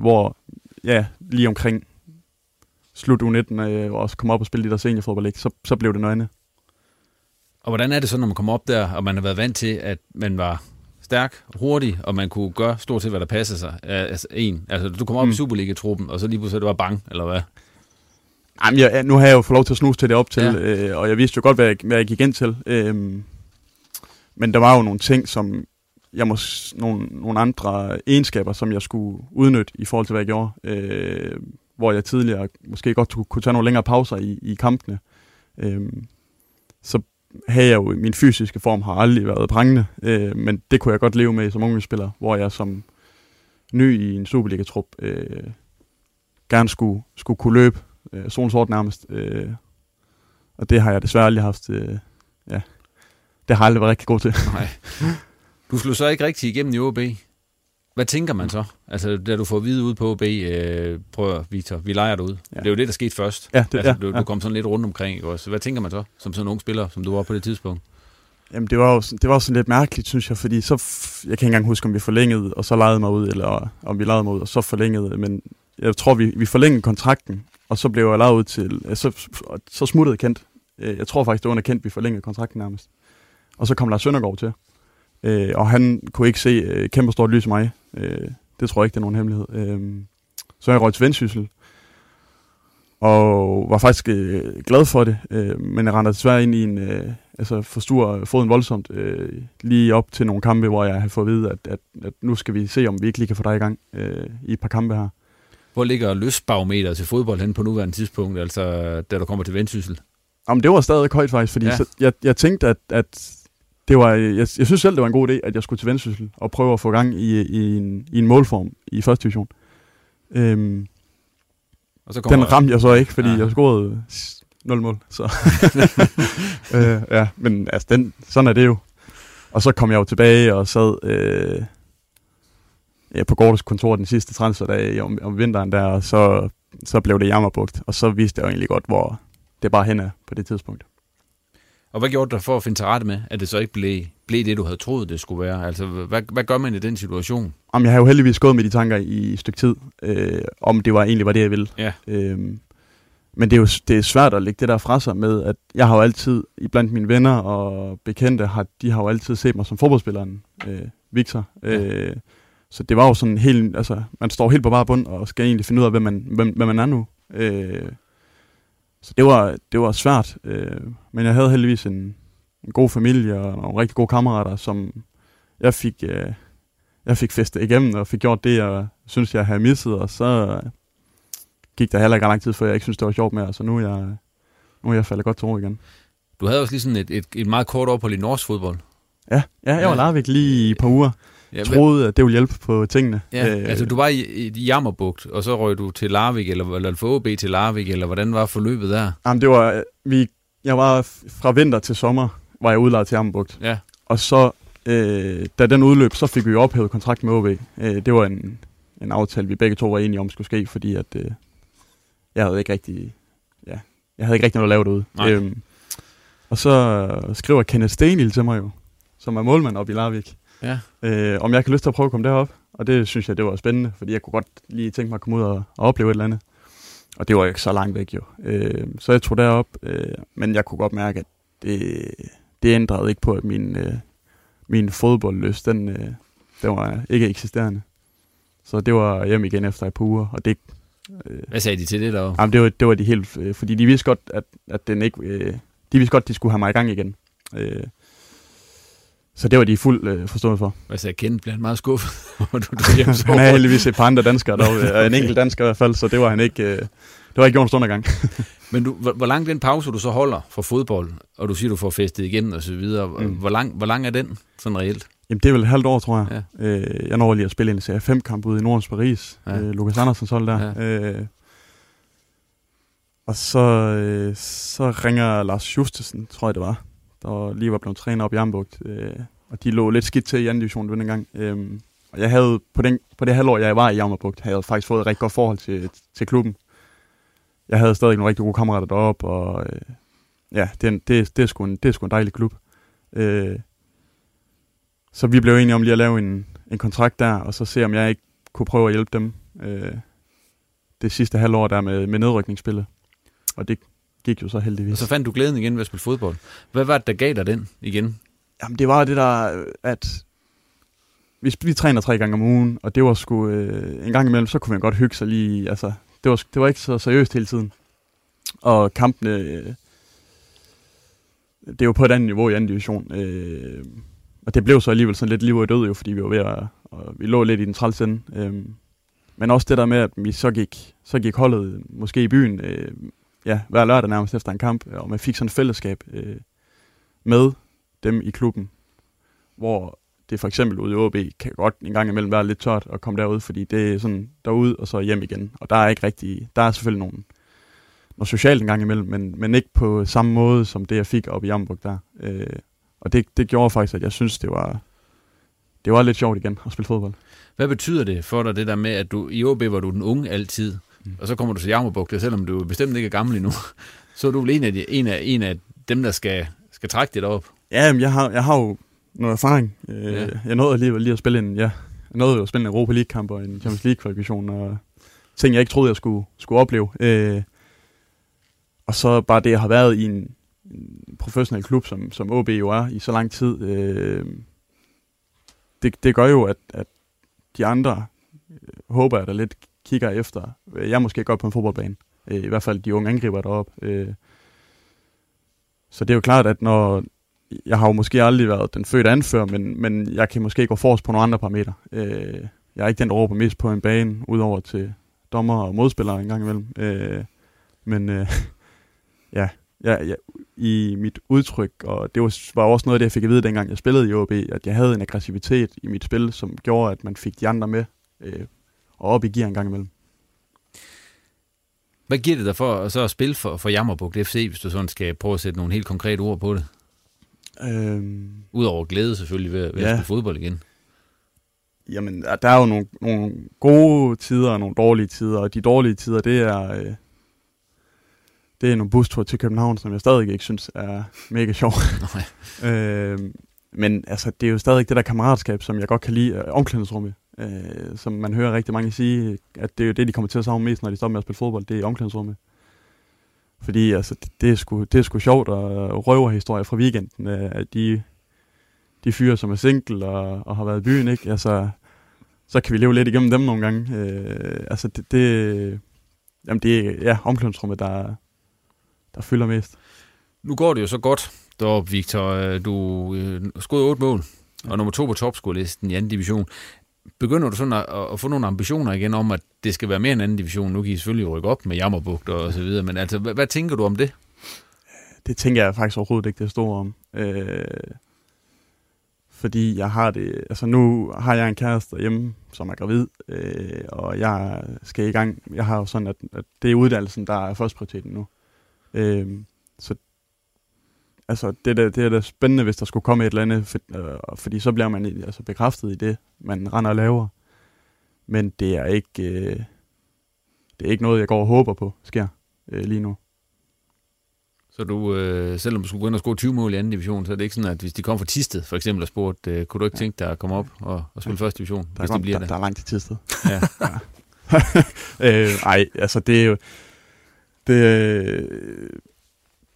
hvor ja, lige omkring slut U19, øh, og også kom op og spille de der seniorfodbold, ikke, så, så blev det nøgne. Og hvordan er det så, når man kommer op der, og man har været vant til, at man var stærk, hurtig, og man kunne gøre stort set, hvad der passer sig? Altså, en. altså du kommer op mm. i. Superliga-truppen, og så lige pludselig det var bang, eller hvad? Jamen, jeg, nu har jeg jo fået lov til at snuse til det op til, Ja. øh, og jeg vidste jo godt, hvad jeg, hvad jeg gik ind til. Øhm, men der var jo nogle ting, som jeg mås, nogle, nogle andre egenskaber, som jeg skulle udnytte i forhold til, hvad jeg gjorde. Øh, hvor jeg tidligere måske godt kunne, kunne tage nogle længere pauser i, i kampene. Øhm, så havde jeg jo, min fysiske form har aldrig været prangende, øh, men det kunne jeg godt leve med som ungdomsspiller, hvor jeg som ny i en Superliga-trup øh, gerne skulle, skulle kunne løbe øh, solsort nærmest. Øh, og det har jeg desværre aldrig haft. Øh, ja, det har jeg aldrig været rigtig god til. Nej. Du slog så ikke rigtig igennem i OB. Hvad tænker man så? Altså, da du får at vide ud på OB, øh, prøv at, Victor, vi leger dig ud. Ja. Det er jo det, der skete først. Ja, det- altså, ja, du, du ja. kom sådan lidt rundt omkring, også? Hvad tænker man så, som sådan en ung spiller, som du var på det tidspunkt? Jamen, det var jo sådan- det var sådan lidt mærkeligt, synes jeg, fordi så, jeg kan ikke engang huske, om vi forlængede, og så lejede mig ud, eller om vi lejede mig ud, og så forlængede, men jeg tror, vi, vi forlængede kontrakten, og så blev jeg lejet ud til, øh, så, så smuttede Kent. Øh, Jeg tror faktisk, det var under Kent, vi forlængede kontrakten nærmest. Og så kom Lars Søndergaard til, øh, og han kunne ikke se øh, kæmpe stort lys i mig. Øh, Det tror jeg ikke, det er nogen hemmelighed. Øh, Så jeg røg til Vendsyssel, og var faktisk øh, glad for det, øh, men jeg rendte desværre ind i en, øh, altså forstuer foden voldsomt, øh, lige op til nogle kampe, hvor jeg havde fået at vide, at, at, at nu skal vi se, om vi ikke lige kan få dig i gang øh, i et par kampe her. Hvor ligger lystbarometer til fodbold hen på nuværende tidspunkt, altså da du kommer til Vendsyssel? Jamen, det var stadig højt faktisk, fordi ja. så, jeg, jeg tænkte, at, at det var, jeg, jeg synes selv, det var en god idé, at jeg skulle til Vendsyssel og prøve at få gang i, i, en, i en målform i første division. Øhm, Og så den ramte jeg så ikke, fordi ja. jeg scorede 0 mål. Så. øh, ja, men altså, den, sådan er det jo. Og så kom jeg jo tilbage og sad øh, ja, på Gordes kontor den sidste transferdag om, om vinteren der, og så, så blev det jammerbugt. Og så vidste jeg jo egentlig godt, hvor det bare hen er på det tidspunkt. Og hvad gjorde du for at finde til rette med, at det så ikke blev, blev det, du havde troet, det skulle være? Altså, hvad, hvad gør man i den situation? Jamen, jeg har jo heldigvis gået med de tanker i et stykke tid, øh, om det var egentlig var det, jeg ville. Ja. Øhm, men det er jo det er svært at lægge det der fra sig med, at jeg har jo altid, blandt mine venner og bekendte, har, de har jo altid set mig som fodboldspilleren, øh, Victor. Øh, så det var jo sådan helt, altså, man står helt på bare bund og skal egentlig finde ud af, hvem man, hvem, hvem man er nu. Øh, så det var, det var svært, øh, men jeg havde heldigvis en, en god familie og nogle rigtig gode kammerater, som jeg fik, øh, jeg fik festet igennem og fik gjort det, jeg synes, jeg havde misset, og så gik der heller ikke lang tid, før jeg ikke synes, det var sjovt mere, så nu er jeg, nu er jeg faldet godt til ro igen. Du havde også lige sådan et, et, et meget kort ophold i norsk fodbold. Ja, ja jeg var ja. Larvik lige i et par uger. Ja, troede, at det ville hjælpe på tingene. Ja, øh, altså du var i, i Jammerbugt, og så røg du til Larvik, eller, eller få OB til Larvik, eller hvordan var forløbet der? Jamen det var, vi, jeg var fra vinter til sommer, var jeg udlejet til Jammerbugt. Ja. Og så, øh, da den udløb, så fik vi ophævet kontrakt med OB. Øh, det var en, en aftale, vi begge to var enige om skulle ske, fordi at, øh, jeg havde ikke rigtig, ja, jeg havde ikke rigtig noget at lave derude. Nej. Øhm, og så skriver Kenneth Stenil til mig jo, som er målmand op i Larvik, Ja. øh, om jeg kan lyst til at prøve at komme derop. Og det synes jeg, det var spændende, fordi jeg kunne godt lige tænke mig at komme ud og, og opleve et eller andet. Og det var ikke så langt væk jo. Øh, så jeg tog derop, øh, men jeg kunne godt mærke, at det, det ændrede ikke på, at min, øh, min fodboldlyst, den, øh, den var ikke eksisterende. Så det var hjem igen efter et par uger, og det... Øh, Hvad sagde de til det der? Jamen, det var, det var de helt... Øh, fordi de vidste godt, at, at den ikke... Øh, de vidste godt, de skulle have mig i gang igen. Øh, så det var de fuld øh, forstående for. Sagde Kent? Blev han meget skuffet? du, du hjem, han er heldigvis et par andre danskere dog, og en enkelt dansker i hvert fald, så det var han ikke... Øh, det var ikke gjort en stund gang. Men du, hvor, hvor lang den pause, du så holder for fodbold, og du siger, du får festet igen og så videre, mm. hvor, lang, hvor lang er den sådan reelt? Jamen, det er vel et halvt år, tror jeg. Ja. Øh, jeg når lige at spille en serie 5 kamp ude i Nordens Paris. Ja. Øh, Lukas Andersens hold der. Ja. Øh, og så, øh, så ringer Lars Justesen, tror jeg det var, der lige var blevet træner op i Ambugt, Øh, og de lå lidt skidt til i anden division den gang. Øh, og jeg havde, på, den, på det halvår, jeg var i Jammerbugt, havde jeg faktisk fået et rigtig godt forhold til, til klubben. Jeg havde stadig nogle rigtig gode kammerater deroppe, og øh, ja, det, det, det, er sgu en, det er sgu en dejlig klub. Øh, så vi blev enige om lige at lave en, en kontrakt der, og så se om jeg ikke kunne prøve at hjælpe dem øh, det sidste halvår der med, med nedrykningsspillet. Og det gik jo så heldigvis. Og så fandt du glæden igen ved at spille fodbold. Hvad var det, der gav dig den igen? Jamen det var det der, at vi, vi træner tre gange om ugen, og det var sgu øh, en gang imellem, så kunne man godt hygge sig lige, altså det var, det var ikke så seriøst hele tiden. Og kampene, øh, det er jo på et andet niveau i anden division. Øh, og det blev så alligevel sådan lidt liv og død jo, fordi vi var ved at, og vi lå lidt i den træls ende. Øh, men også det der med, at vi så gik, så gik holdet måske i byen, øh, ja, hver lørdag nærmest efter en kamp, og man fik sådan et fællesskab øh, med dem i klubben, hvor det for eksempel ude i OB kan godt en gang imellem være lidt tørt at komme derud, fordi det er sådan derud og så hjem igen. Og der er ikke rigtig, der er selvfølgelig nogen, noget socialt en gang imellem, men, men ikke på samme måde som det, jeg fik op i Jamburg der. Øh, og det, det gjorde faktisk, at jeg synes, det var, det var lidt sjovt igen at spille fodbold. Hvad betyder det for dig, det der med, at du i OB var du den unge altid, mm. og så kommer du til Jammerbugt, selvom du bestemt ikke er gammel endnu, så er du vel en af, de, en af, en af dem, der skal, skal trække det op. Ja, jeg har, jeg har jo noget erfaring. Øh, ja. Jeg nåede lige, lige at spille en, ja, jeg nåede jo at spille en Europa League-kamp og en Champions League-kvalifikation, og ting, jeg ikke troede, jeg skulle, skulle opleve. Øh, og så bare det, jeg har været i en, en professionel klub, som, som OB jo er i så lang tid, øh, det, det gør jo, at, at de andre, øh, håber jeg, der lidt kigger efter. Øh, jeg måske godt på en fodboldbane. Øh, I hvert fald de unge angriber deroppe. Øh, så det er jo klart, at når, jeg har jo måske aldrig været den fødte anfører, men, men jeg kan måske gå forrest på nogle andre parametre. Jeg er ikke den, der råber mest på en bane, udover til dommer og modspillere en gang imellem. Men ja, ja, ja, i mit udtryk, og det var, var også noget af det, jeg fik at vide, dengang jeg spillede i OB, at jeg havde en aggressivitet i mit spil, som gjorde, at man fik de andre med øh, og op i gear en gang imellem. Hvad giver det dig for så at spille for, for Jammerbugt FC, hvis du sådan skal prøve at sætte nogle helt konkrete ord på det? Øhm, Udover glæde selvfølgelig ved, ved ja. at spille fodbold igen. Jamen, der er jo nogle, nogle gode tider og nogle dårlige tider, og de dårlige tider, det er, øh, det er nogle busture til København, som jeg stadig ikke synes er mega sjov. øh, men altså, det er jo stadig det der kammeratskab, som jeg godt kan lide, øh, omklædningsrummet. Øh, som man hører rigtig mange sige, at det er jo det, de kommer til at savne mest, når de stopper med at spille fodbold, det er omklædningsrummet. Fordi altså, det, det, er sgu, det er sgu sjovt at røve historier fra weekenden, øh, at de, de fyre, som er single og, og har været i byen, ikke? Altså, så kan vi leve lidt igennem dem nogle gange. Øh, altså, det, det, jamen det er ja, omklædningsrummet, der, der fylder mest. Nu går det jo så godt deroppe, Victor. Du øh, skød otte mål, og nummer to på topskolelisten i anden division begynder du sådan at, at få nogle ambitioner igen om, at det skal være mere end anden division? Nu kan I selvfølgelig rykke op med Jammerbugt og så videre, men altså, hvad, hvad tænker du om det? Det tænker jeg faktisk overhovedet ikke, det store om. Øh, fordi jeg har det, altså nu har jeg en kæreste derhjemme, som er gravid, øh, og jeg skal i gang, jeg har jo sådan, at, at det er uddannelsen, der er først prioriteten nu. Øh, så altså, det, er da, det er da spændende, hvis der skulle komme et eller andet, for, øh, fordi så bliver man altså, bekræftet i det, man render og laver. Men det er ikke, øh, det er ikke noget, jeg går og håber på sker øh, lige nu. Så du, øh, selvom du skulle gå ind og score 20 mål i anden division, så er det ikke sådan, at hvis de kom fra Tisted, for eksempel, og spurgte, øh, kunne du ikke tænke dig at komme op og, og spille første division, Der, hvis er, det bliver der, det? der er langt til Tisted. Ja. øh, ej, altså det er jo... Det, øh,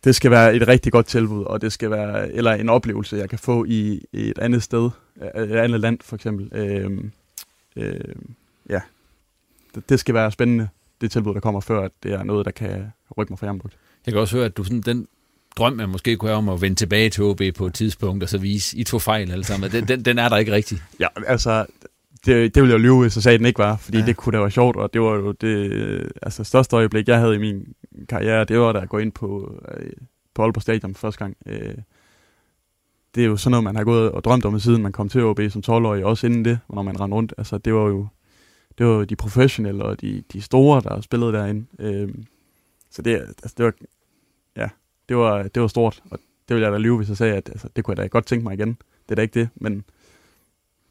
det skal være et rigtig godt tilbud, og det skal være eller en oplevelse, jeg kan få i, i et andet sted, øh, et andet land for eksempel. Øh, øh, ja, det, det skal være spændende, det tilbud, der kommer før, at det er noget, der kan rykke mig fra Jambugt. Jeg kan også høre, at du sådan, den drøm, man måske kunne have om at vende tilbage til OB på et tidspunkt, og så vise, I to fejl alle sammen, den, den, den er der ikke rigtig. Ja, altså, det, det ville jeg jo lyve, hvis jeg sagde, at den ikke var, fordi Ja. det kunne da være sjovt, og det var jo det altså, største øjeblik, jeg havde i min karriere, det var da at gå ind på, øh, på Aalborg Stadion første gang. Øh, det er jo sådan noget, man har gået og drømt om, siden man kom til OB som 12-årig, også inden det, når man rendte rundt. Altså, det var jo det var jo de professionelle og de, de store, der spillede derinde. Øh, så det, altså, det var, ja, det var, det var stort, og det ville jeg da lyve, hvis jeg sagde, at altså, det kunne jeg da godt tænke mig igen. Det er da ikke det, men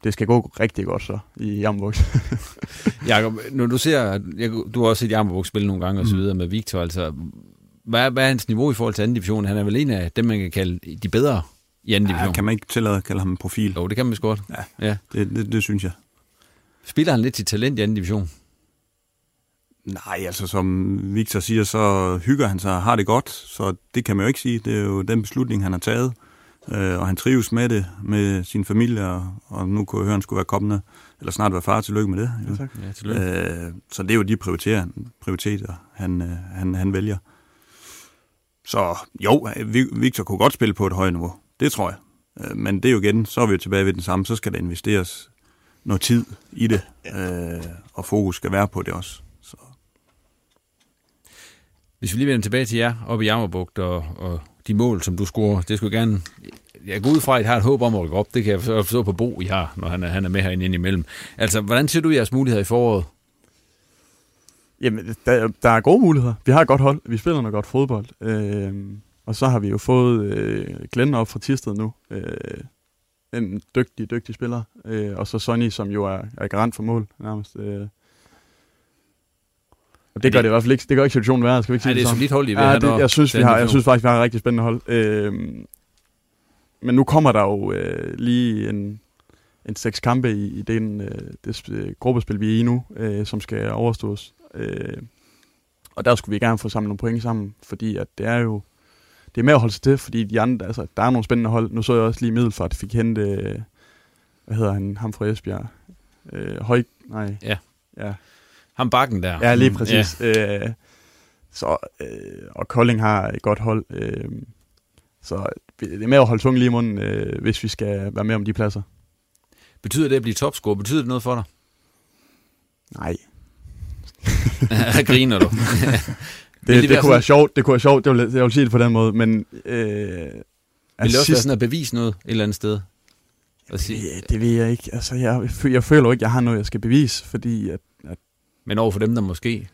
det skal gå rigtig godt så i Jambugt. Jakob, når du ser, jeg, du har også set Jammerburg spille nogle gange og så Mm. videre med Victor, altså, hvad, er- hvad er hans niveau i forhold til anden division? Han er vel en af dem, man kan kalde de bedre i anden division. Ja, kan man ikke tillade at kalde ham en profil? Jo, det kan man vist godt. Ja, Ja. Det, det, det synes jeg. Spiller han lidt til talent i anden division? Nej, altså som Victor siger, så hygger han sig og har det godt, så det kan man jo ikke sige. Det er jo den beslutning, han har taget, øh, og han trives med det, med sin familie, og, og nu kunne jeg høre, at han skulle være kommende, eller snart være far, tillykke med det. Jo. tak. Ja, tillykke. Øh, så det er jo de prioriteter, prioriteter han, øh, han, han vælger. Så jo, Vi- Victor kunne godt spille på et højt niveau. Det tror jeg. Øh, men det er jo igen, så er vi jo tilbage ved den samme. Så skal der investeres noget tid i det, øh, og fokus skal være på det også. Så. Hvis vi lige vender tilbage til jer oppe i Jammerbugt og, og de mål, som du scorer, det skulle jeg gerne... Jeg går ud fra, at I har et håb om at rykke op. Det kan jeg forstå- på Bo, I har, når han er, han er med herinde imellem. Altså, hvordan ser du jeres muligheder i foråret? Jamen, der, der er gode muligheder. Vi har et godt hold. Vi spiller noget godt fodbold. Øh, og så har vi jo fået øh, Glenn op fra Tisted nu. Øh, en dygtig, dygtig spiller. Øh, og så Sonny, som jo er, er garant for mål nærmest. Øh. Og det gør det i hvert fald ikke, det gør ikke situationen værre, skal vi ikke Ej, sige det er sådan? solidt hold, I vil Ja, det, jeg, synes, vi har, jeg synes faktisk, vi har et rigtig spændende hold. Øh, men nu kommer der jo øh, lige en, en seks kampe i, i den, øh, det sp- gruppespil, vi er i nu, øh, som skal overstås. Øh, og der skulle vi gerne få samlet nogle point sammen, fordi at det er jo det er med at holde sig til, fordi de andre, altså, der er nogle spændende hold. Nu så jeg også lige Middelfart fik hentet, øh, hvad hedder han, ham fra Esbjerg? Øh, Høj, nej. Ja. Ja, Ham bakken der. Ja, lige Mm, præcis. Ja. Øh, så, øh, og Kolding har et godt hold. Øh, så det er med at holde tungen lige i munden, øh, hvis vi skal være med om de pladser. Betyder det at blive topscorer? Betyder det noget for dig? Nej, griner du. det, det, det, være kunne være sådan- sjovt. Det kunne være sjovt, det vil, jeg vil sige det på den måde, men... Øh, Vil det også være sådan at bevise noget et eller andet sted? At sige, Ja, det ved jeg ikke. Altså, jeg, jeg føler jo ikke, jeg har noget, jeg skal bevise, fordi at, at men over for dem, der måske...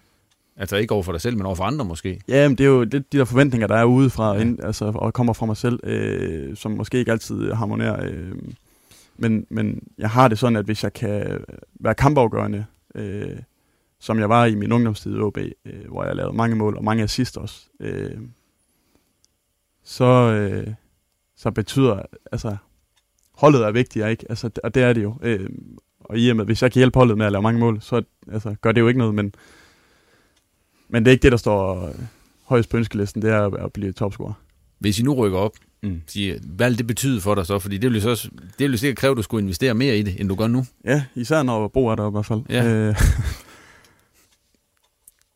Altså ikke over for dig selv, men over for andre måske. ja, men det er jo lidt de der forventninger, der er udefra, ja. ind, altså, og kommer fra mig selv, øh, som måske ikke altid harmonerer. Øh, men, men jeg har det sådan, at hvis jeg kan være kampafgørende, øh, som jeg var i min ungdomstid i OB, øh, hvor jeg lavede mange mål og mange assist også, øh, så, øh, så betyder, altså, holdet er vigtigt, ikke? Altså, og det er det jo. Øh, og i og med, hvis jeg kan hjælpe holdet med at lave mange mål, så altså, gør det jo ikke noget, men, men det er ikke det, der står højst på ønskelisten, det er at, blive topscorer. Hvis I nu rykker op, Mm. siger, hvad det betyde for dig så? Fordi det vil jo, så, også- det vil jo sikkert kræve, at du skulle investere mere i det, end du gør nu. Ja, især når Bo er der i hvert fald. Ja. Øh,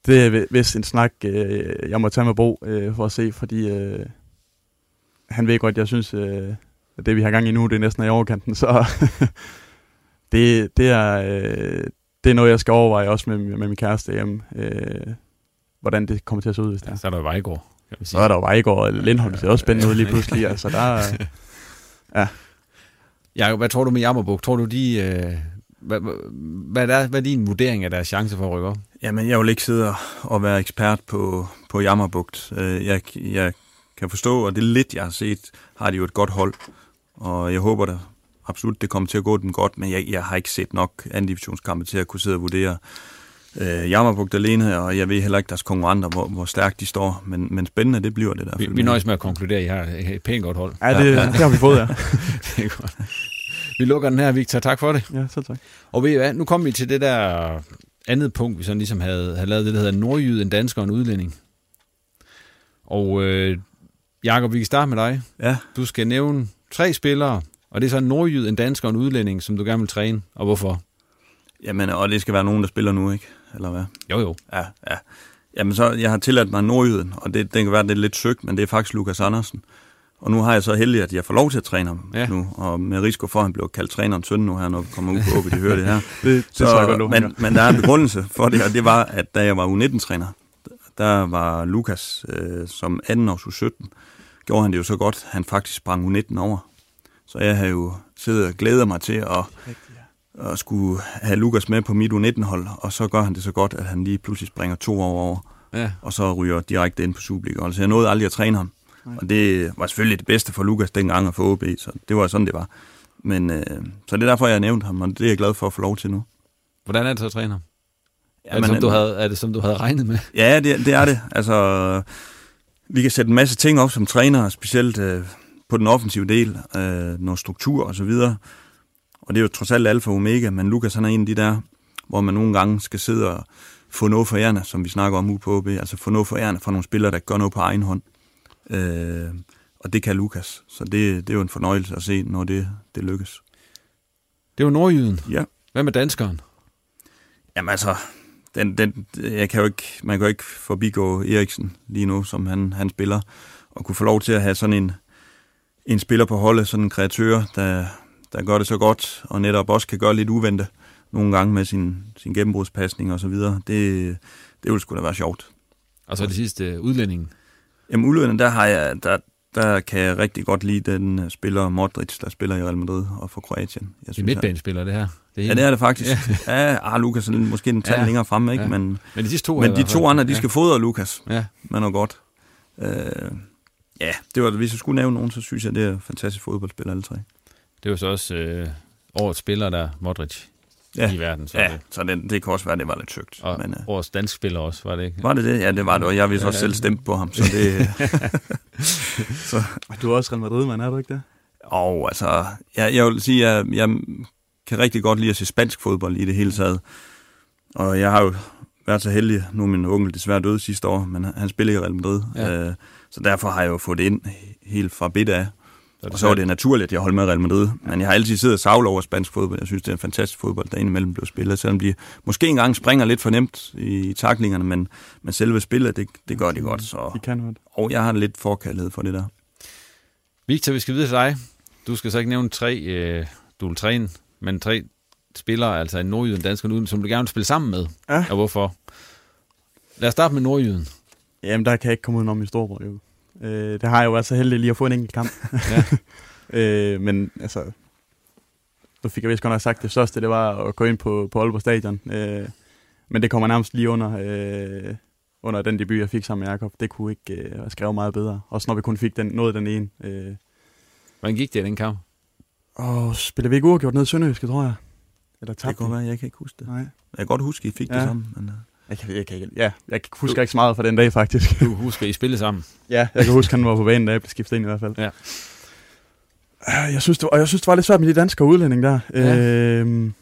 det er vist en snak, øh, jeg må tage med Bo øh, for at se, fordi øh, han ved godt, jeg synes, øh, at det vi har gang i nu, det er næsten i overkanten, så det, det, er, øh, det er noget, jeg skal overveje også med, med min kæreste hjemme, øh, hvordan det kommer til at se ud, hvis det er. Så er der jo Vejgaard, kan man sige. Så er der jo Vejgaard og Lindholm, det ser også spændende ud lige pludselig, altså der er, Jacob, hvad tror du med Jammerbuk? Tror du, de... Øh, hvad, hvad, er, hvad er din vurdering af deres chance for at rykke op? Jamen, jeg vil ikke sidde og være ekspert på, på Jammerbugt. Øh, jeg, jeg kan forstå, og det lidt, jeg har set, har de jo et godt hold. Og jeg håber da absolut, det kommer til at gå dem godt, men jeg, jeg har ikke set nok anden divisionskampe til at kunne sidde og vurdere øh, Jammerbugt alene, og jeg ved heller ikke deres konkurrenter, hvor, hvor stærkt de står, men, men spændende, det bliver det der. Vi, vi nøjes med at konkludere, at I har et pænt godt hold. Ja, det, ja. det har vi fået, ja. det er godt. Vi lukker den her, Victor. Tak for det. Ja, så tak. Og ved I hvad, nu kommer vi til det der andet punkt, vi sådan ligesom havde, havde lavet det, der hedder nordjyd, en dansker og en udlænding. Og øh, Jakob, vi kan starte med dig. Ja. Du skal nævne tre spillere, og det er så en nordjyd, en dansker og en udlænding, som du gerne vil træne, og hvorfor? Jamen, og det skal være nogen, der spiller nu, ikke? Eller hvad? Jo, jo. Ja, ja. Jamen, så jeg har tilladt mig nordjyden, og det, det kan være, det er lidt søgt, men det er faktisk Lukas Andersen. Og nu har jeg så heldig, at jeg får lov til at træne ham ja. nu, og med risiko for, at han bliver kaldt trænerens søn nu her, når vi kommer ud på OB, de hører det her. det, så, det så godt, men, men der er en begrundelse for det, og det var, at da jeg var U19-træner, der var Lukas øh, som 18 års U17, gjorde han det jo så godt, han faktisk sprang U19 over. Så jeg havde jo siddet og glædet mig til at, at skulle have Lukas med på mit U19-hold, og så gør han det så godt, at han lige pludselig springer to år over, ja. og så ryger direkte ind på Superliga. Så jeg nåede aldrig at træne ham. Og det var selvfølgelig det bedste for Lukas dengang at få OB, så det var sådan, det var. Men, øh, så det er derfor, jeg har nævnt ham, og det er jeg glad for at få lov til nu. Hvordan er det så at træne ham? Ja, er, det, som du havde, er det som du havde regnet med? Ja, det, det er det. Altså, vi kan sætte en masse ting op som træner, specielt øh, på den offensive del, øh, noget struktur og så videre. Og det er jo trods alt alfa og omega, men Lukas han er en af de der, hvor man nogle gange skal sidde og få noget for ærende, som vi snakker om ude på OB, altså få noget for ærende fra nogle spillere, der gør noget på egen hånd. Øh, og det kan Lukas, så det, det er jo en fornøjelse at se, når det, det lykkes. Det var nordjyden. Ja. Hvad med danskeren? Jamen altså, den, den, jeg kan jo ikke, man kan jo ikke forbigå Eriksen lige nu, som han, han spiller, og kunne få lov til at have sådan en, en spiller på holdet, sådan en kreatør, der, der gør det så godt, og netop også kan gøre lidt uvente nogle gange med sin, sin gennembrudspasning og så videre. Det, det ville sgu da være sjovt. Og så det sidste, udlændingen. Jamen udlændingen, der har jeg, der, der kan jeg rigtig godt lide den spiller Modric, der spiller i Real Madrid og for Kroatien. Jeg det er midtbanespiller, det her. Det er ja, det er det faktisk. Ja, ja ah, Lukas er måske en tand ja. længere fremme, ikke? Ja. Men, men de, to, men de to andre, de ja. skal fodre Lukas ja. med noget godt. Uh, ja, det var, hvis jeg skulle nævne nogen, så synes jeg, det er fantastisk fodboldspiller, alle tre. Det var så også øh, årets spiller, der Modric ja. i verden. Så ja, det. så det, det kan også være, det var lidt søgt. Og men, uh, årets dansk spiller også, var det ikke? Var det det? Ja, det var det, og jeg vil også ja, selv stemme på ham, så det... så. Du er også Real Madrid-mand, er du ikke det? Og altså, jeg, jeg vil sige, jeg, jeg kan rigtig godt lide at se spansk fodbold i det hele taget. Og jeg har jo været så heldig, nu er min onkel desværre døde sidste år, men han spiller i Real Madrid. Ja. Øh, så derfor har jeg jo fået det ind helt fra bidt af. Så og så var det naturligt, at jeg holdt med Real Madrid. Men jeg har altid siddet og savlet over spansk fodbold. Jeg synes, det er en fantastisk fodbold, der indimellem blev spillet. Selvom de måske engang springer lidt for nemt i taklingerne, men, men selve spillet, det, det gør de godt. Så. De kan godt. Og jeg har lidt forkærlighed for det der. Victor, vi skal videre til dig. Du skal så ikke nævne tre, øh, du vil træne, men tre spillere, altså en nordjyden, dansk og som du gerne vil spille sammen med. Ja. Og hvorfor? Lad os starte med nordjyden. Jamen, der kan jeg ikke komme udenom i Storbrug, jo. Øh, det har jeg jo været så heldig lige at få en enkelt kamp. Ja. øh, men altså, nu fik jeg vist godt nok sagt, det største, det var at gå ind på, på Aalborg Stadion. Øh, men det kommer nærmest lige under, øh, under den debut, jeg fik sammen med Jacob. Det kunne ikke øh, skrive meget bedre. Også når vi kun fik den, noget den ene. Øh. Hvordan gik det i den kamp? Åh, spillede vi ikke uafgjort ned i Sønderjyske, tror jeg. Eller tabte Det kan være, jeg kan ikke huske det. Nej. Jeg kan godt huske, at I fik ja. det sammen. Men, uh... Jeg kan, jeg kan, ja, jeg kan huske ikke så meget fra den dag, faktisk. Du husker, I spillede sammen? ja, jeg kan huske, han var på banen, da jeg blev skiftet ind i hvert fald. Ja. Jeg synes, det var, og jeg synes, det var lidt svært med de danske udlændinge der. Ja. Øhm,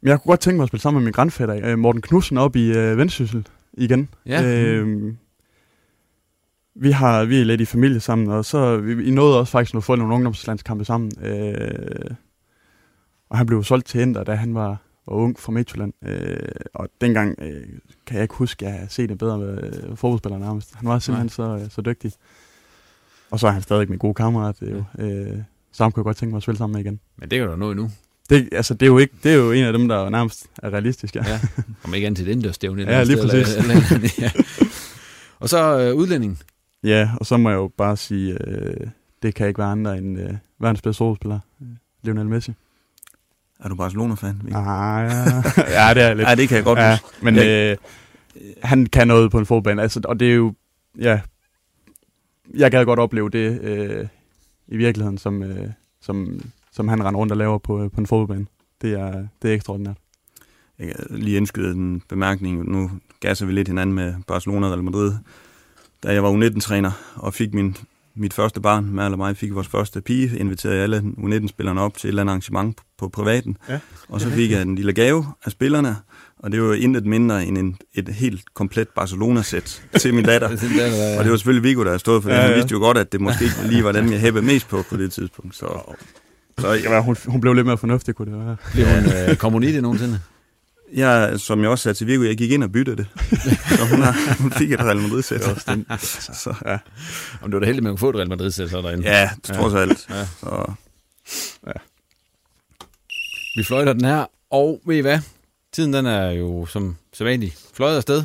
men jeg kunne godt tænke mig at spille sammen med min grandfætter, øh, Morten Knudsen, op i øh, Vendsyssel igen. Ja. Øhm, vi, har, vi er lidt i familie sammen, og så vi, vi nåede også faktisk at få nogle ungdomslandskampe sammen. Øh, og han blev solgt til Ender, da han var og ung fra Midtjylland. Øh, og dengang øh, kan jeg ikke huske, at jeg har set det bedre med øh, fodboldspiller nærmest. Han var simpelthen så, øh, så dygtig. Og så er han stadig min gode kammerat. Er jo, øh, så ham kunne jeg godt tænke mig at spille sammen med igen. Men det kan du nå endnu. Det, altså, det, er jo ikke, det er jo en af dem, der nærmest er realistisk, ja. ja. Om ikke andet til den der stævne. Ja, lige præcis. Eller, eller, eller, ja. Og så øh, udlænding. Ja, og så må jeg jo bare sige, øh, det kan ikke være andre end øh, verdens bedste fodboldspiller, øh, Lionel Messi. Er du Barcelona-fan? Ah, ja. ja, det er jeg lidt. Ja, det kan jeg godt ja, huske. men øh, han kan noget på en fodboldbane, altså, og det er jo, ja, jeg gad godt opleve det øh, i virkeligheden, som, øh, som, som han render rundt og laver på, på en fodboldbane. Det er, det er ekstraordinært. Jeg kan lige indskyde en bemærkning. Nu gasser vi lidt hinanden med Barcelona og Real Madrid. Da jeg var U19-træner og fik min, mit første barn, med eller mig, fik vores første pige, inviterede jeg alle U19-spillerne op til et eller andet arrangement på, privaten. Ja. Og så fik jeg en lille gave af spillerne, og det var intet mindre end en, et helt komplet Barcelona-sæt til min datter. Og det var selvfølgelig Viggo, der havde stået for det. Ja, Han vidste jo godt, at det måske ikke lige var dem, jeg hæppede mest på på det tidspunkt. Så, Så ja, hun, hun blev lidt mere fornuftig, kunne det være. Blev hun, øh, kom hun i det nogensinde? Jeg, som jeg også sagde til Viggo, jeg gik ind og byttede det. så hun, har, hun fik et Real Madrid-sæt. så, Ja. Om du var da heldig med at få et Real Madrid-sæt, så derinde. ja, trods alt. Ja. Så, Vi fløjter den her, og ved I hvad? Tiden den er jo som sædvanligt fløjet afsted.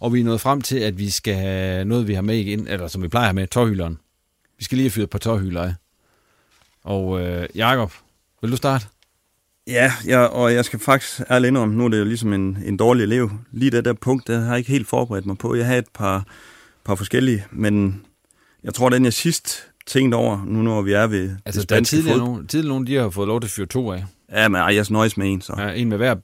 Og vi er nået frem til, at vi skal have noget, vi har med igen, eller som vi plejer at have med, tårhylderen. Vi skal lige have fyret et par tårhylder af. Og øh, Jakob, vil du starte? Ja, jeg, og jeg skal faktisk ærligt indrømme, nu er det jo ligesom en, en dårlig elev. Lige det der punkt, det har jeg ikke helt forberedt mig på. Jeg har et par, par forskellige, men jeg tror, den jeg sidst tænkte over, nu når vi er ved Altså, det der er tidligere fod. nogen, tidligere nogen, de har fået lov til at fyre to af. Ja, men jeg nøjes med en, så. Ja, en med hver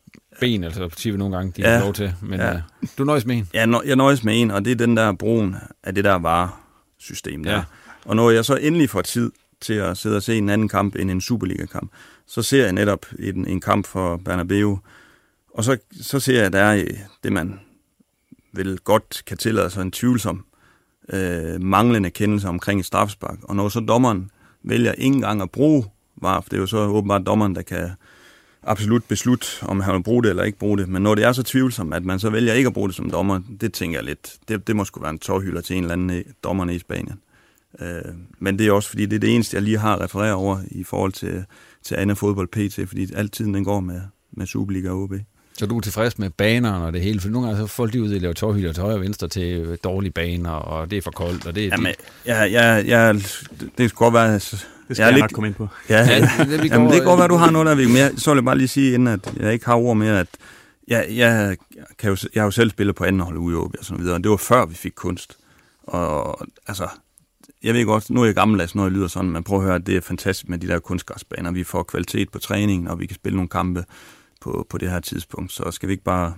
ben, altså siger vi nogle gange, de Ja. har lov til. Men Ja. ja. øh, du nøjes med en. Jeg, nø- jeg nøjes med en, og det er den der brugen af det der varesystem der. Ja. Og når jeg så endelig får tid til at sidde og se en anden kamp end en Superliga-kamp, så ser jeg netop en, en kamp for Bernabeu, og så, så ser jeg, at der er øh, det, man vel godt kan tillade sig en tvivlsom øh, manglende kendelse omkring et straffespark. Og når så dommeren vælger ikke engang at bruge VAR, for det er jo så åbenbart dommeren, der kan absolut beslutte, om han vil bruge det eller ikke bruge det. Men når det er så tvivlsomt, at man så vælger ikke at bruge det som dommer, det tænker jeg lidt, det, det må sgu være en tårhylder til en eller anden øh, dommerne i Spanien. Øh, men det er også, fordi det er det eneste, jeg lige har refereret over i forhold til, til andet fodbold PT, fordi altid den går med, med Superliga og OB. Så du er tilfreds med banerne og det hele? For nogle gange så får folk de ud og laver tårhylder til højre og venstre til dårlige baner, og det er for koldt, og det er... Jamen, ja, ja, ja, det skal godt være... Det skal Jeg jeg, jeg lidt- nok komme ind på. Ja, Ja, det- det- vi Jamen, går- det kan godt være, du har noget der, men jeg, så vil jeg bare lige sige, inden at jeg ikke har ord mere, at jeg, jeg, kan jo, jeg har jo selv spillet på anden hold ude i OB og sådan videre, og det var før vi fik kunst. Og altså, jeg ved godt, nu er jeg gammeldags, når jeg lyder sådan, men prøv at høre, det er fantastisk med de der kunstgræsbaner. Vi får kvalitet på træningen, og vi kan spille nogle kampe på, på det her tidspunkt, så skal vi ikke bare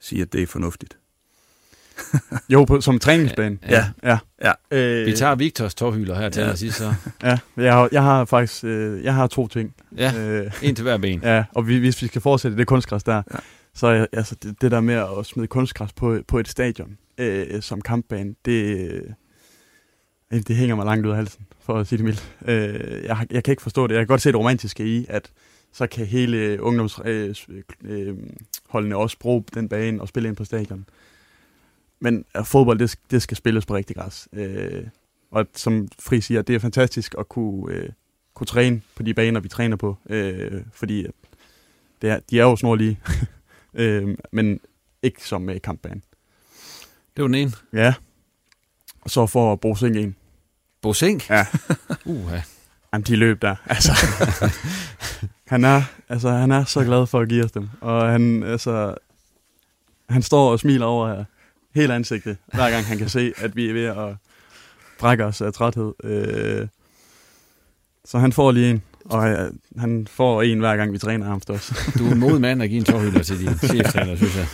sige, at det er fornuftigt. Jo, på, som træningsbane. Ja. Ja. Ja. Øh, Vi tager Victors tårhylder her til Ja. ja. sidst, så. Ja, jeg har, jeg har faktisk øh, jeg har to ting. Ja, Øh, en til hver ben. ja, og vi, hvis vi skal fortsætte det kunstgræs der, Ja. ja. så altså, det, det der med at smide kunstgræs på, på et stadion øh, som kampbane, det, øh, det hænger mig langt ud af halsen, for at sige det mildt. Øh, jeg, jeg kan ikke forstå det. Jeg kan godt se det romantiske i, at så kan hele ungdomsholdene øh, øh, holdene også bruge den bane og spille ind på stadion. Men øh, fodbold, det, det skal spilles på rigtig græs. Øh, og som Fri siger, det er fantastisk at kunne, øh, kunne træne på de baner, vi træner på. Øh, fordi at det er, de er jo snorlige, øh, men ikke som med kampbane. Det var den ene. Ja. Og så for at bruge sing en. Bosink. Ja. Uha. Jamen, de løb der. Altså, han, er, altså, han er så glad for at give os dem. Og han, altså, han står og smiler over hele ansigtet, hver gang han kan se, at vi er ved at brække os af træthed. Øh, så han får lige en, og øh, han får en hver gang, vi træner ham også. Du er en modig mand at give en tårhylder til din cheftræner, synes jeg.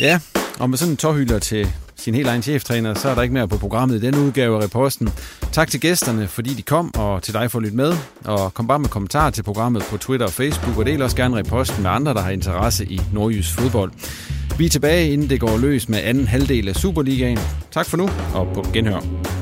Ja, og med sådan en tårhylder til sin helt egen cheftræner, så er der ikke mere på programmet i denne udgave af Reposten. Tak til gæsterne, fordi de kom, og til dig for at lytte med. Og kom bare med kommentarer til programmet på Twitter og Facebook, og del også gerne Reposten med andre, der har interesse i nordjysk fodbold. Vi er tilbage, inden det går løs med anden halvdel af Superligaen. Tak for nu, og på genhør.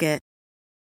Market.